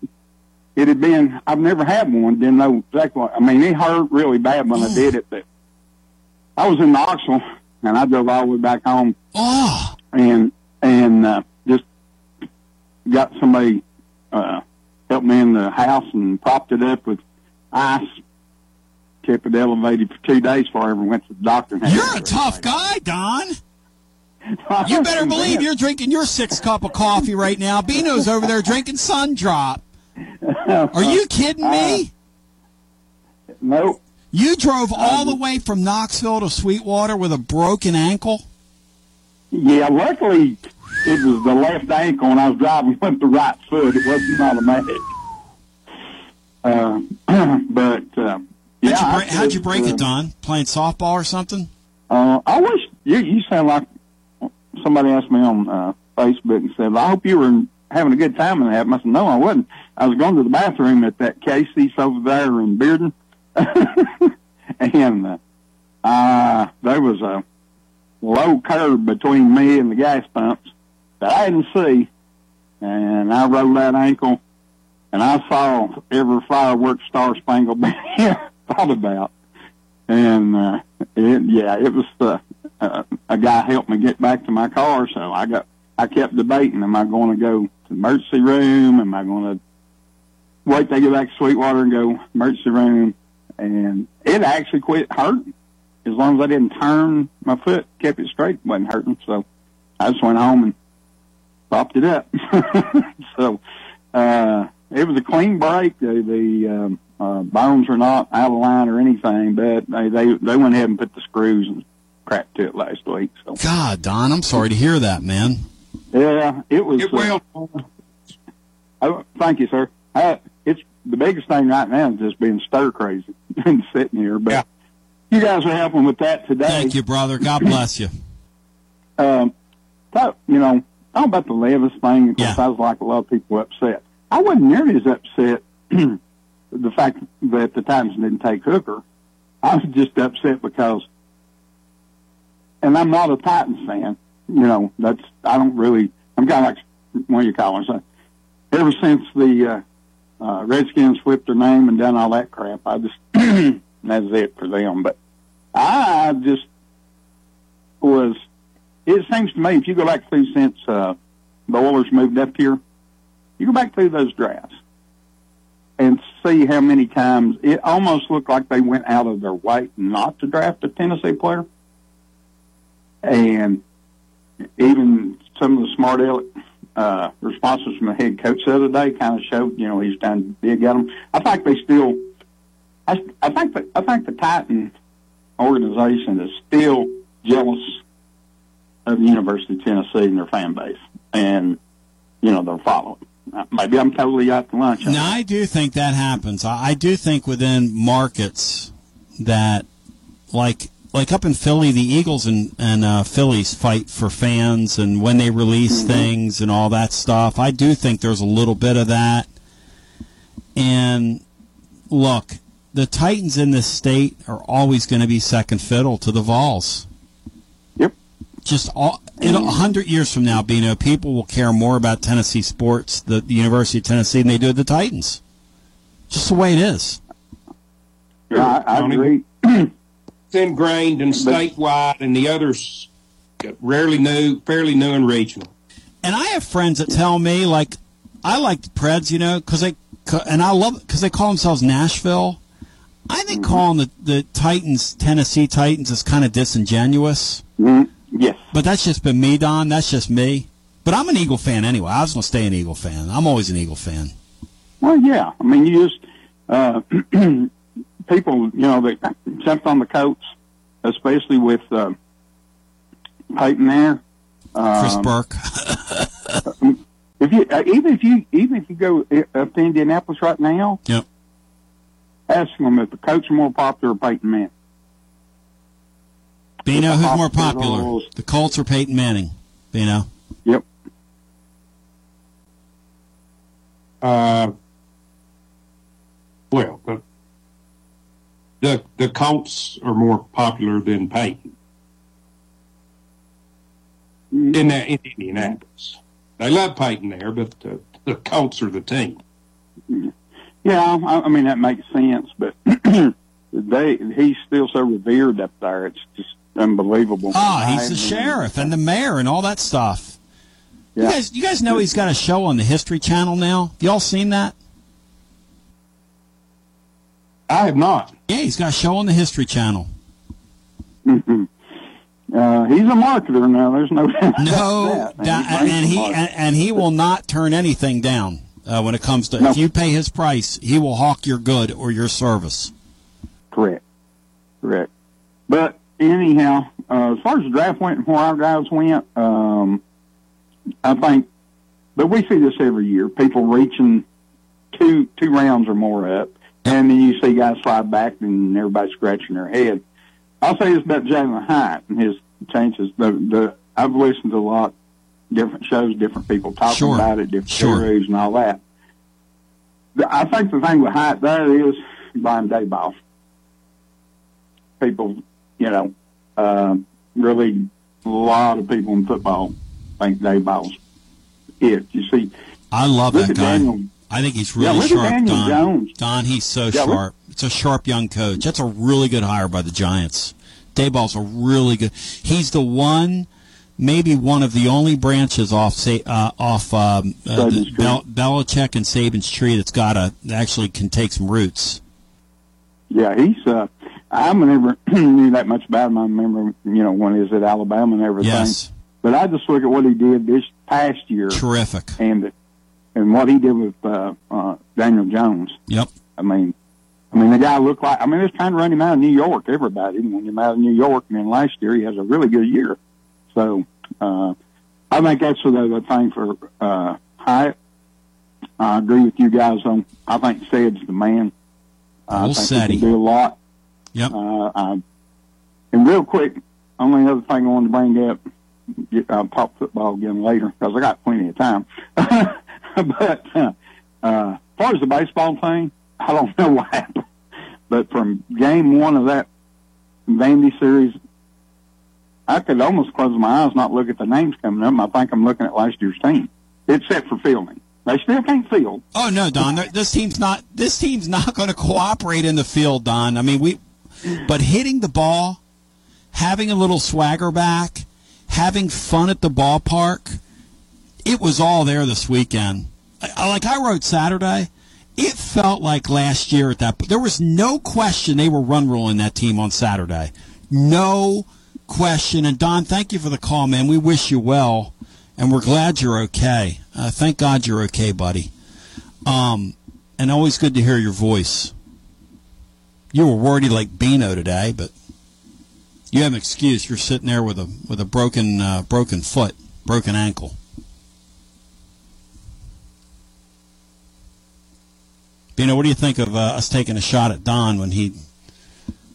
it had been I've never had one. Didn't know exactly. What, I mean, it hurt really bad when I did it, but I was in Knoxville and I drove all the way back home oh, and and uh, just got somebody uh, helped me in the house and propped it up with ice. Kept it elevated for two days before I ever went to the doctor. And had you're a tough guy, Don. You better believe you're drinking your sixth cup of coffee right now. Bino's over there drinking Sun Drop. Are you kidding me? Nope. You drove all the way from Knoxville to Sweetwater with a broken ankle? Yeah, luckily it was the left ankle and I was driving with the right foot. It wasn't automatic. Uh, but uh, yeah, how'd, you break, how'd you break uh, it, Don? Playing softball or something? Uh, I wish you you sound like somebody asked me on uh, Facebook and said, "I hope you were having a good time in that." I said, "No, I wasn't. I was going to the bathroom at that Casey's over there in Bearden, and uh, uh, there was a low curb between me and the gas pumps that I didn't see, and I rolled that ankle, and I saw every fireworks star spangled banner thought about." and uh, it, yeah, it was uh, a guy helped me get back to my car, so I got I kept debating: Am I going to go to the emergency room? Am I going to wait till I get back to Sweetwater and go emergency room? And it actually quit hurting as long as I didn't turn my foot, kept it straight, wasn't hurting. So I just went home and propped it up. so uh, it was a clean break. The, the um, uh, bones are not out of line or anything, but they, they they went ahead and put the screws and crap to it last week. So God, Don, I'm sorry to hear that, man. yeah, it was. Get well. Uh, oh, thank you, sir. Uh, it's the biggest thing right now is just being stir crazy and sitting here. But you guys are helping with that today. Thank you, brother. God bless you. Um, so, you know, all about the Levis thing. Of course, I was like a lot of people upset. I wasn't nearly as upset the fact that the Titans didn't take Hooker. I was just upset because, and I'm not a Titans fan. You know, that's I don't really. I'm kind of like what you call it. So, ever since the uh, uh, Redskins flipped their name and done all that crap, I just that's it for them. But I just was. It seems to me if you go back through since uh, the Oilers moved up here, you go back through those drafts and see how many times it almost looked like they went out of their way not to draft a Tennessee player. And even some of the smart aleck uh, responses from the head coach the other day kind of showed, you know, he's done big at them. I think they still, I, I think that I think the Titan organization is still jealous of the University of Tennessee and their fan base, and you know they're following. Uh, Maybe I'm totally out to lunch. No, I do think that happens. I, I do think within markets that, like, like up in Philly, the Eagles and and uh, Phillies fight for fans, and when they release Mm-hmm. things and all that stuff. I do think there's a little bit of that. And look, the Titans in this state are always going to be second fiddle to the Vols. Yep. Just all, in a hundred years from now, Bino, people will care more about Tennessee sports, the, the University of Tennessee, than they do the Titans. Just the way it is. Yeah, I, I agree. It's ingrained and statewide, and the others uh, rarely new, fairly new and regional. And I have friends that tell me, like, I like the Preds, you know, because they, and I love because they call themselves Nashville. I think mm-hmm. calling the, the Titans Tennessee Titans is kind of disingenuous. Mm-hmm. Yes. But that's just been me, Don. That's just me. But I'm an Eagle fan anyway. I was going to stay an Eagle fan. I'm always an Eagle fan. Well, yeah. I mean, you just uh, people, you know, that jumped on the coats, especially with uh, Peyton there. Um, Chris Burke. if you uh, even if you even if you go uh, up to Indianapolis right now, Yep. ask them if the coach is more popular or Peyton Manning. Bino, who's more popular? The Colts or Peyton Manning? Bino. Yep. Uh, Well, the the, the Colts are more popular than Peyton in that in Indianapolis. They love Peyton there, but the, the Colts are the team. Yeah, I, I mean that makes sense, but they he's still so revered up there. It's just unbelievable. Ah, he's the sheriff and the mayor and all that stuff. You Yeah. guys, you guys know he's got a show on the History Channel now. Y'all seen that? I have not. Yeah, he's got a show on the History Channel. Mm-hmm. Uh, he's a marketer now. There's no doubt No, about that. da- and, and he and, and he will not turn anything down uh, when it comes to if you pay his price, he will hawk your good or your service. Correct. Correct. But anyhow, uh, as far as the draft went and where our guys went, um, I think, but we see this every year. People reaching two two rounds or more up, and then you see guys slide back and everybody scratching their head. I'll say this about Jalin Hyatt and his chances. The the I've listened to a lot different shows, different people talking Sure. about it, different Sure. theories and all that. The- I think the thing with Hyatt there is Brian Daboll people, you know, uh, really a lot of people in football think Daboll's it. You see, I love Look that guy. Daniel. I think he's Yeah, really look sharp, Don. Jones. Don, he's so Yeah, sharp. It's a sharp young coach. That's a really good hire by the Giants. Daboll's a really good. He's the one, maybe one of the only branches off uh, off um, uh. Bel- Belichick and Saban's tree that's got a that actually can take some roots. yeah, he's. Uh, I never knew that much about him. I remember, you know, when he was at Alabama and everything. Yes. But I just look at what he did this past year Terrific. and and what he did with uh, uh, Daniel Jones. Yep. I mean, I mean, the guy looked like. I mean, it's trying to run him out of New York. Everybody, and when him out of New York, and then last year he has a really good year. So, uh, I think that's the, the thing for uh, Hyatt. I agree with you guys on. I think Said's the man. I Old think Sadie. he can do a lot. Yep. Uh, I, and real quick, only other thing I wanted to bring up. Get, I'll talk football again later because I got plenty of time. but uh, uh, as far as the baseball thing, I don't know what happened. But from game one of that Vandy series, I could almost close my eyes, not look at the names coming up. I think I'm looking at last year's team, except for fielding. They still can't field. Oh no, Don. This team's not. This team's not going to cooperate in the field, Don. I mean, we. But hitting the ball, having a little swagger back, having fun at the ballpark, it was all there this weekend. Like I wrote Saturday, it felt like last year at that. There was no question they were run ruling that team on Saturday. No question. And Don, thank you for the call, man. We wish you well, and we're glad you're okay. Uh, thank God you're okay, buddy. Um, and always good to hear your voice. You were wordy like Bino today, but you have an excuse. You're sitting there with a with a broken uh, broken foot, broken ankle. Bino, what do you think of uh, us taking a shot at Don when he's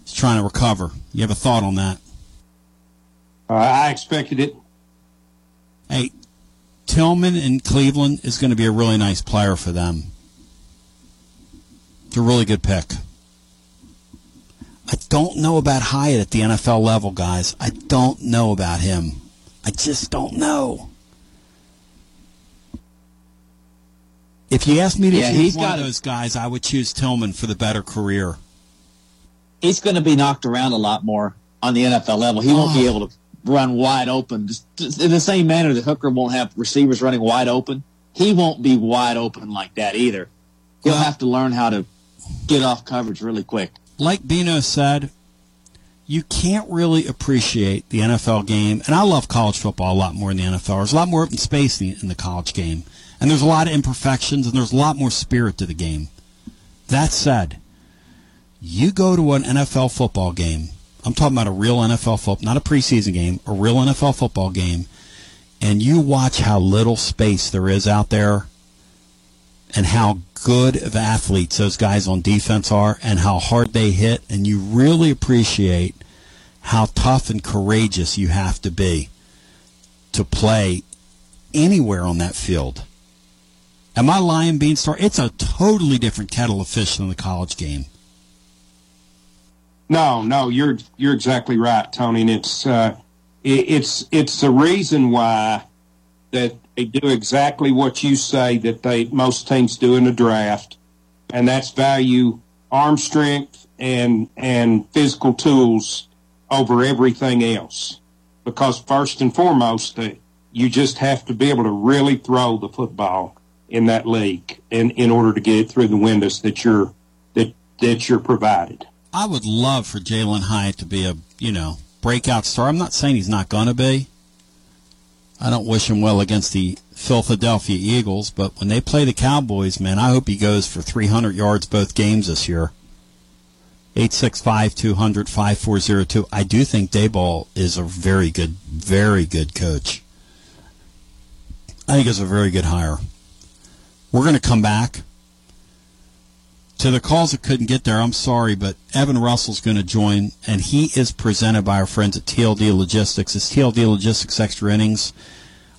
trying to recover? You have a thought on that? Uh, I expected it. Hey, Tillman in Cleveland is going to be a really nice player for them. It's a really good pick. I don't know about Hyatt at the NFL level, guys. I don't know about him. I just don't know. If you ask me to Yeah, choose he's one got of those guys, I would choose Tillman for the better career. He's going to be knocked around a lot more on the NFL level. He won't be Oh. able to run wide open. In the same manner that Hooker won't have receivers running wide open, he won't be wide open like that either. He'll have to learn how to get off coverage really quick. like Bino said, you can't really appreciate the NFL game, and I love college football a lot more than the NFL. There's a lot more open space in the, in the college game, and there's a lot of imperfections, and there's a lot more spirit to the game. That said, you go to an NFL football game. I'm talking about a real NFL football, not a preseason game, a real NFL football game, and you watch how little space there is out there and how good of athletes those guys on defense are and how hard they hit and you really appreciate how tough and courageous you have to be to play anywhere on that field Am I lying, Beanstar? It's a totally different kettle of fish than the college game. No, no, you're you're exactly right, Tony. And it's uh, it, it's it's the reason why that they do exactly what you say that they most teams do in the draft, and that's value arm strength and and physical tools over everything else. Because first and foremost, uh, you just have to be able to really throw the football in that league in, in order to get it through the windows that you're that that you're provided. I would love for Jalin Hyatt to be a, you know, breakout star. I'm not saying he's not going to be. I don't wish him well against the Philadelphia Eagles, but when they play the Cowboys, man, I hope he goes for 300 yards both games this year. 865 200 5402. I do think Daboll is a very good, very good coach. I think it's a very good hire. We're going to come back. To the calls that couldn't get there, I'm sorry, but Evan Russell's going to join, and he is presented by our friends at TLD Logistics. It's TLD Logistics Extra Innings.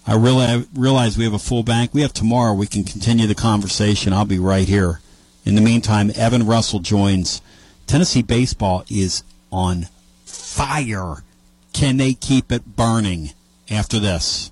I really realize we have a full bank. We have tomorrow. We can continue the conversation. I'll be right here. In the meantime, Evan Russell joins. Tennessee baseball is on fire. Can they keep it burning after this?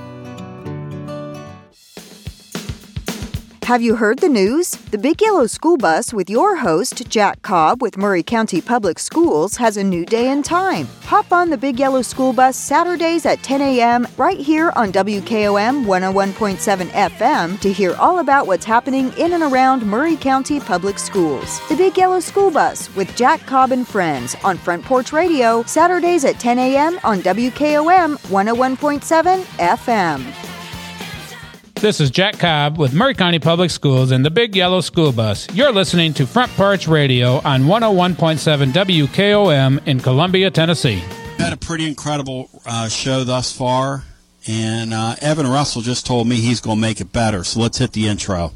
Have you heard the news? The Big Yellow School Bus with your host, Jack Cobb with Maury County Public Schools, has a new day and time. Hop on the Big Yellow School Bus Saturdays at 10 a.m. right here on WKOM 101.7 FM to hear all about what's happening in and around Maury County Public Schools. The Big Yellow School Bus with Jack Cobb and Friends on Front Porch Radio, Saturdays at 10 a.m. on WKOM 101.7 FM. This is Jack Cobb with Maury County Public Schools and the Big Yellow School Bus. You're listening to Front Porch Radio on 101.7 WKOM in Columbia, Tennessee. Had a pretty incredible uh, show thus far, and uh, Evan Russell just told me he's going to make it better. So let's hit the intro.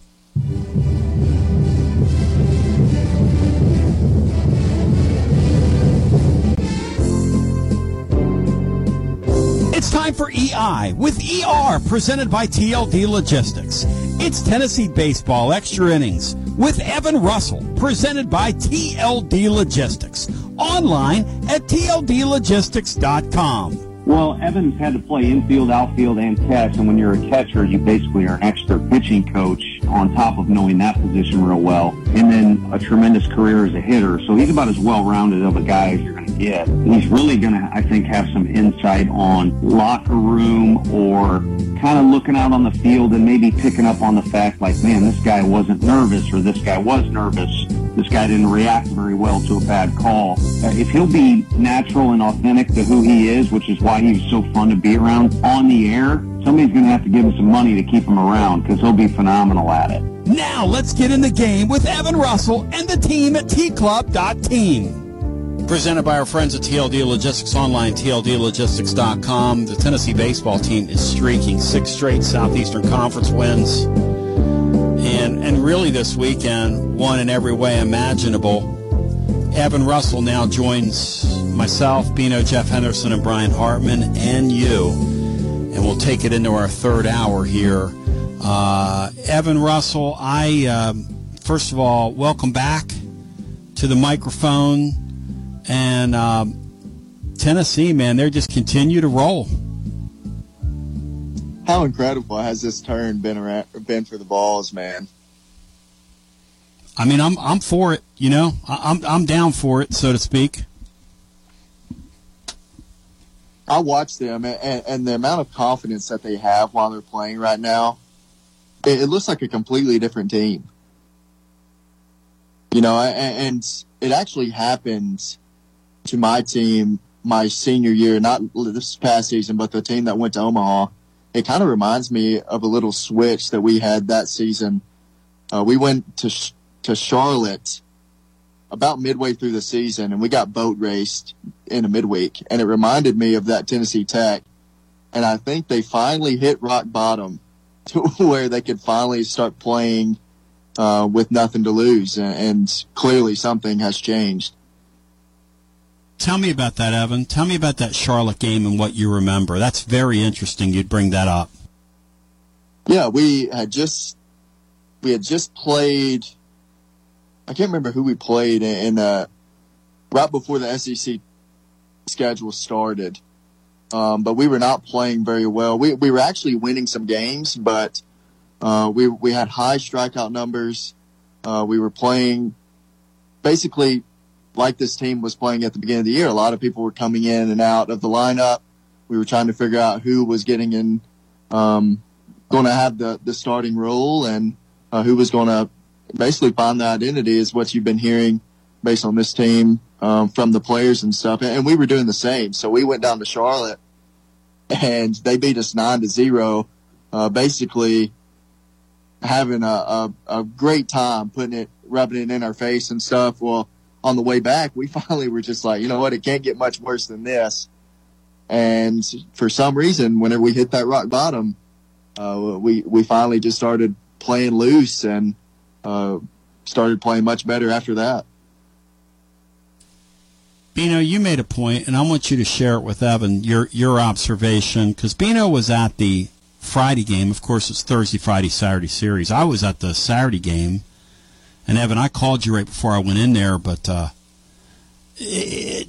Time for EI with ER presented by TLD Logistics. It's Tennessee Baseball Extra Innings with Evan Russell presented by TLD Logistics. Online at tldlogistics.com. Well, Evans had to play infield, outfield, and catch, and when you're a catcher, you basically are an extra pitching coach on top of knowing that position real well, and then a tremendous career as a hitter. So he's about as well-rounded of a guy as you're going to get. He's really going to, I think, have some insight on locker room or kind of looking out on the field and maybe picking up on the fact, like, man, this guy wasn't nervous or this guy was nervous. This guy didn't react very well to a bad call. Uh, if he'll be natural and authentic to who he is, which is why he's so fun to be around on the air, somebody's going to have to give him some money to keep him around because he'll be phenomenal at it. Now let's get in the game with Evan Russell and the team at tclub.team. Presented by our friends at TLD Logistics Online, TLDLogistics.com. The Tennessee baseball team is streaking six straight Southeastern Conference wins. And, and really this weekend, one in every way imaginable. Evan Russell now joins myself, Bino, Jeff Henderson, and Brian Hartman, and you. And we'll take it into our third hour here. Uh, Evan Russell, I, um, first of all, welcome back to the microphone. And um, Tennessee, man, they just continue to roll. How incredible has this turn been around, been for the Vols, man? I mean, I'm I'm for it. You know, I'm I'm down for it, so to speak. I watch them, and, and the amount of confidence that they have while they're playing right now, it, it looks like a completely different team. You know, and, and it actually happened to my team my senior year, not this past season, but the team that went to Omaha. It kind of reminds me of a little switch that we had that season. Uh, we went to to Charlotte about midway through the season, and we got boat raced in a midweek, and it reminded me of that Tennessee Tech. And I think they finally hit rock bottom to where they could finally start playing uh, with nothing to lose, and, and clearly something has changed. Tell me about that, Evan. Tell me about that Charlotte game and what you remember. That's very interesting. You'd bring that up. Yeah, we had just we had just played. I can't remember who we played in uh, right before the SEC schedule started, um, but we were not playing very well. We we were actually winning some games, but uh, we we had high strikeout numbers. Uh, we were playing basically like this team was playing at the beginning of the year. A lot of people were coming in and out of the lineup. We were trying to figure out who was getting in, um, going to have the, the starting role and uh, who was going to basically find the identity is what you've been hearing based on this team um, from the players and stuff. And we were doing the same. So we went down to Charlotte and they beat us nine to zero, uh, basically having a, a, a great time putting it rubbing it in our face and stuff. Well, on the way back, we finally were just like, you know what, it can't get much worse than this. And for some reason, whenever we hit that rock bottom, uh, we we finally just started playing loose and uh, started playing much better after that. Bino, you made a point, and I want you to share it with Evan your your observation because Bino was at the Friday game. Of course, it's Thursday, Friday, Saturday series. I was at the Saturday game, and Evan, I called you right before I went in there, but uh, it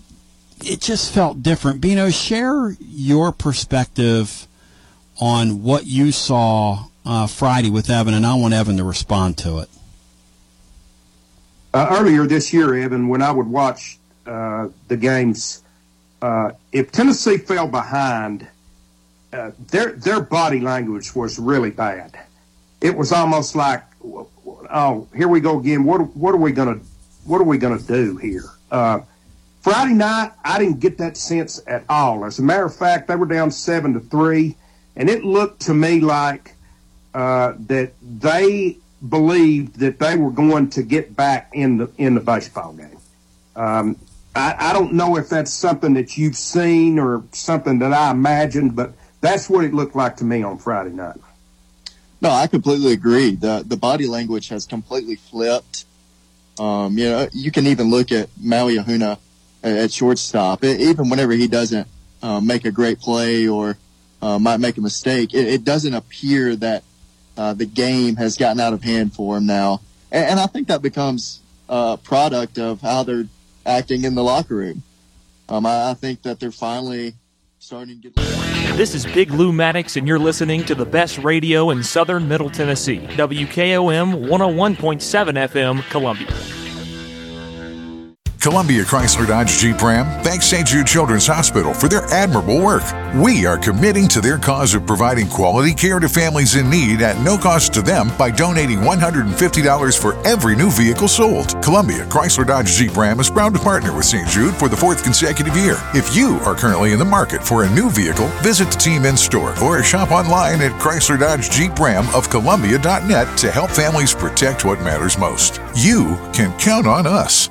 it just felt different. Bino, share your perspective on what you saw uh, Friday with Evan, and I want Evan to respond to it. Uh, earlier this year, Evan, when I would watch uh, the games, uh, if Tennessee fell behind, uh, their their body language was really bad. It was almost like, oh, here we go again. What what are we gonna what are we gonna do here? Uh, Friday night, I didn't get that sense at all. As a matter of fact, they were down seven to three, and it looked to me like uh, that they believed that they were going to get back in the in the baseball game. Um, I, I don't know if that's something that you've seen or something that I imagined, but that's what it looked like to me on Friday night. No, I completely agree. the The body language has completely flipped. Um, you know, you can even look at Maui Ahuna at, at shortstop. It, even whenever he doesn't uh, make a great play or uh, might make a mistake, it, it doesn't appear that uh, the game has gotten out of hand for him now. And, and I think that becomes a product of how they're acting in the locker room. Um, I, I think that they're finally starting to get. This is Big Lou Maddox, and you're listening to the best radio in southern Middle Tennessee. WKOM 101.7 FM, Columbia. Columbia Chrysler Dodge Jeep Ram thanks St. Jude Children's Hospital for their admirable work. We are committing to their cause of providing quality care to families in need at no cost to them by donating $150 for every new vehicle sold. Columbia Chrysler Dodge Jeep Ram is proud to partner with St. Jude for the fourth consecutive year. If you are currently in the market for a new vehicle, visit the team in store or shop online at Chrysler Dodge Jeep Ram of Columbia.net to help families protect what matters most. You can count on us.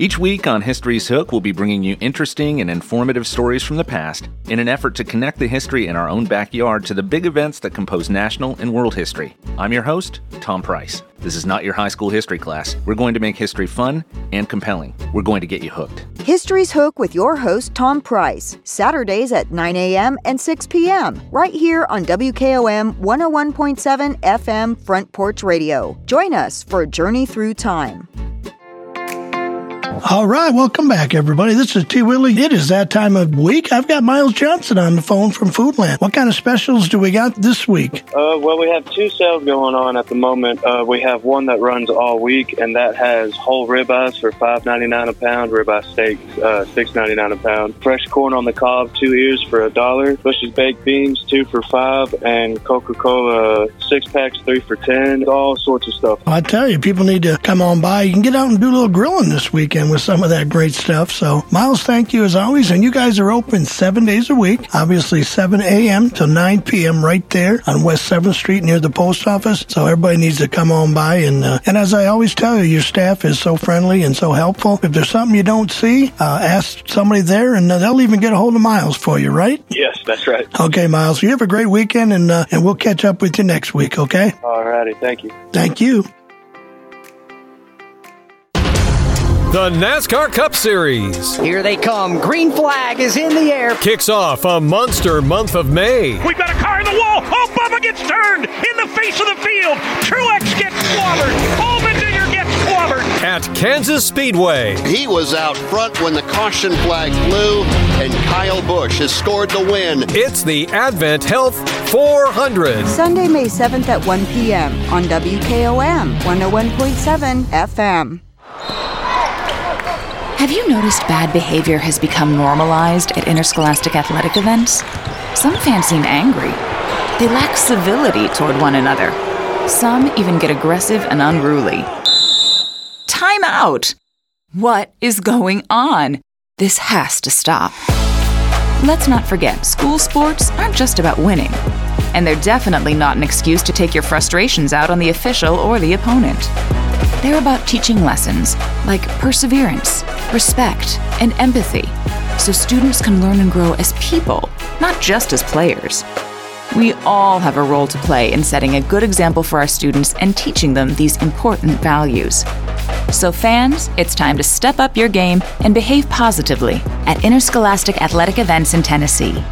Each week on History's Hook, we'll be bringing you interesting and informative stories from the past in an effort to connect the history in our own backyard to the big events that compose national and world history. I'm your host, Tom Price. This is not your high school history class. We're going to make history fun and compelling. We're going to get you hooked. History's Hook with your host, Tom Price, Saturdays at 9 a.m. and 6 p.m., right here on WKOM 101.7 FM Front Porch Radio. Join us for a journey through time. All right, welcome back, everybody. This is T. Willie. It is that time of week. I've got Miles Johnson on the phone from Foodland. What kind of specials do we got this week? Uh, well, we have two sales going on at the moment. Uh, we have one that runs all week, and that has whole ribeyes for five ninety nine a pound, ribeye steak uh, six ninety nine a pound, fresh corn on the cob, two ears for a dollar, Bush's baked beans two for five, and Coca Cola six packs three for ten. All sorts of stuff. I tell you, people need to come on by. You can get out and do a little grilling this weekend with some of that great stuff. So, Miles, thank you as always. And you guys are open seven days a week, obviously 7 a.m. to 9 p.m. right there on West 7th Street near the post office. So everybody needs to come on by. And, uh, and as I always tell you, your staff is so friendly and so helpful. If there's something you don't see, uh, ask somebody there and uh, they'll even get a hold of Miles for you, right? Yes, that's right. Okay, Miles. You have a great weekend and, uh, and we'll catch up with you next week, okay? All righty. Thank you. Thank you. The NASCAR Cup Series. Here they come. Green flag is in the air. Kicks off a monster month of May. We've got a car in the wall. Oh, Bubba gets turned in the face of the field. Truex gets clobbered. Allmendinger gets clobbered. At Kansas Speedway. He was out front when the caution flag flew, and Kyle Busch has scored the win. It's the Advent Health 400. Sunday, May 7th at 1 p.m. on WKOM 101.7 FM. Have you noticed bad behavior has become normalized at interscholastic athletic events? Some fans seem angry. They lack civility toward one another. Some even get aggressive and unruly. Time out! What is going on? This has to stop. Let's not forget, school sports aren't just about winning. And they're definitely not an excuse to take your frustrations out on the official or the opponent. They're about teaching lessons like perseverance, respect, and empathy, so students can learn and grow as people, not just as players. We all have a role to play in setting a good example for our students and teaching them these important values. So, fans, it's time to step up your game and behave positively at interscholastic athletic events in Tennessee.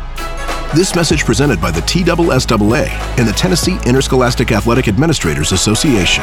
This message presented by the TSSAA and the Tennessee Interscholastic Athletic Administrators Association.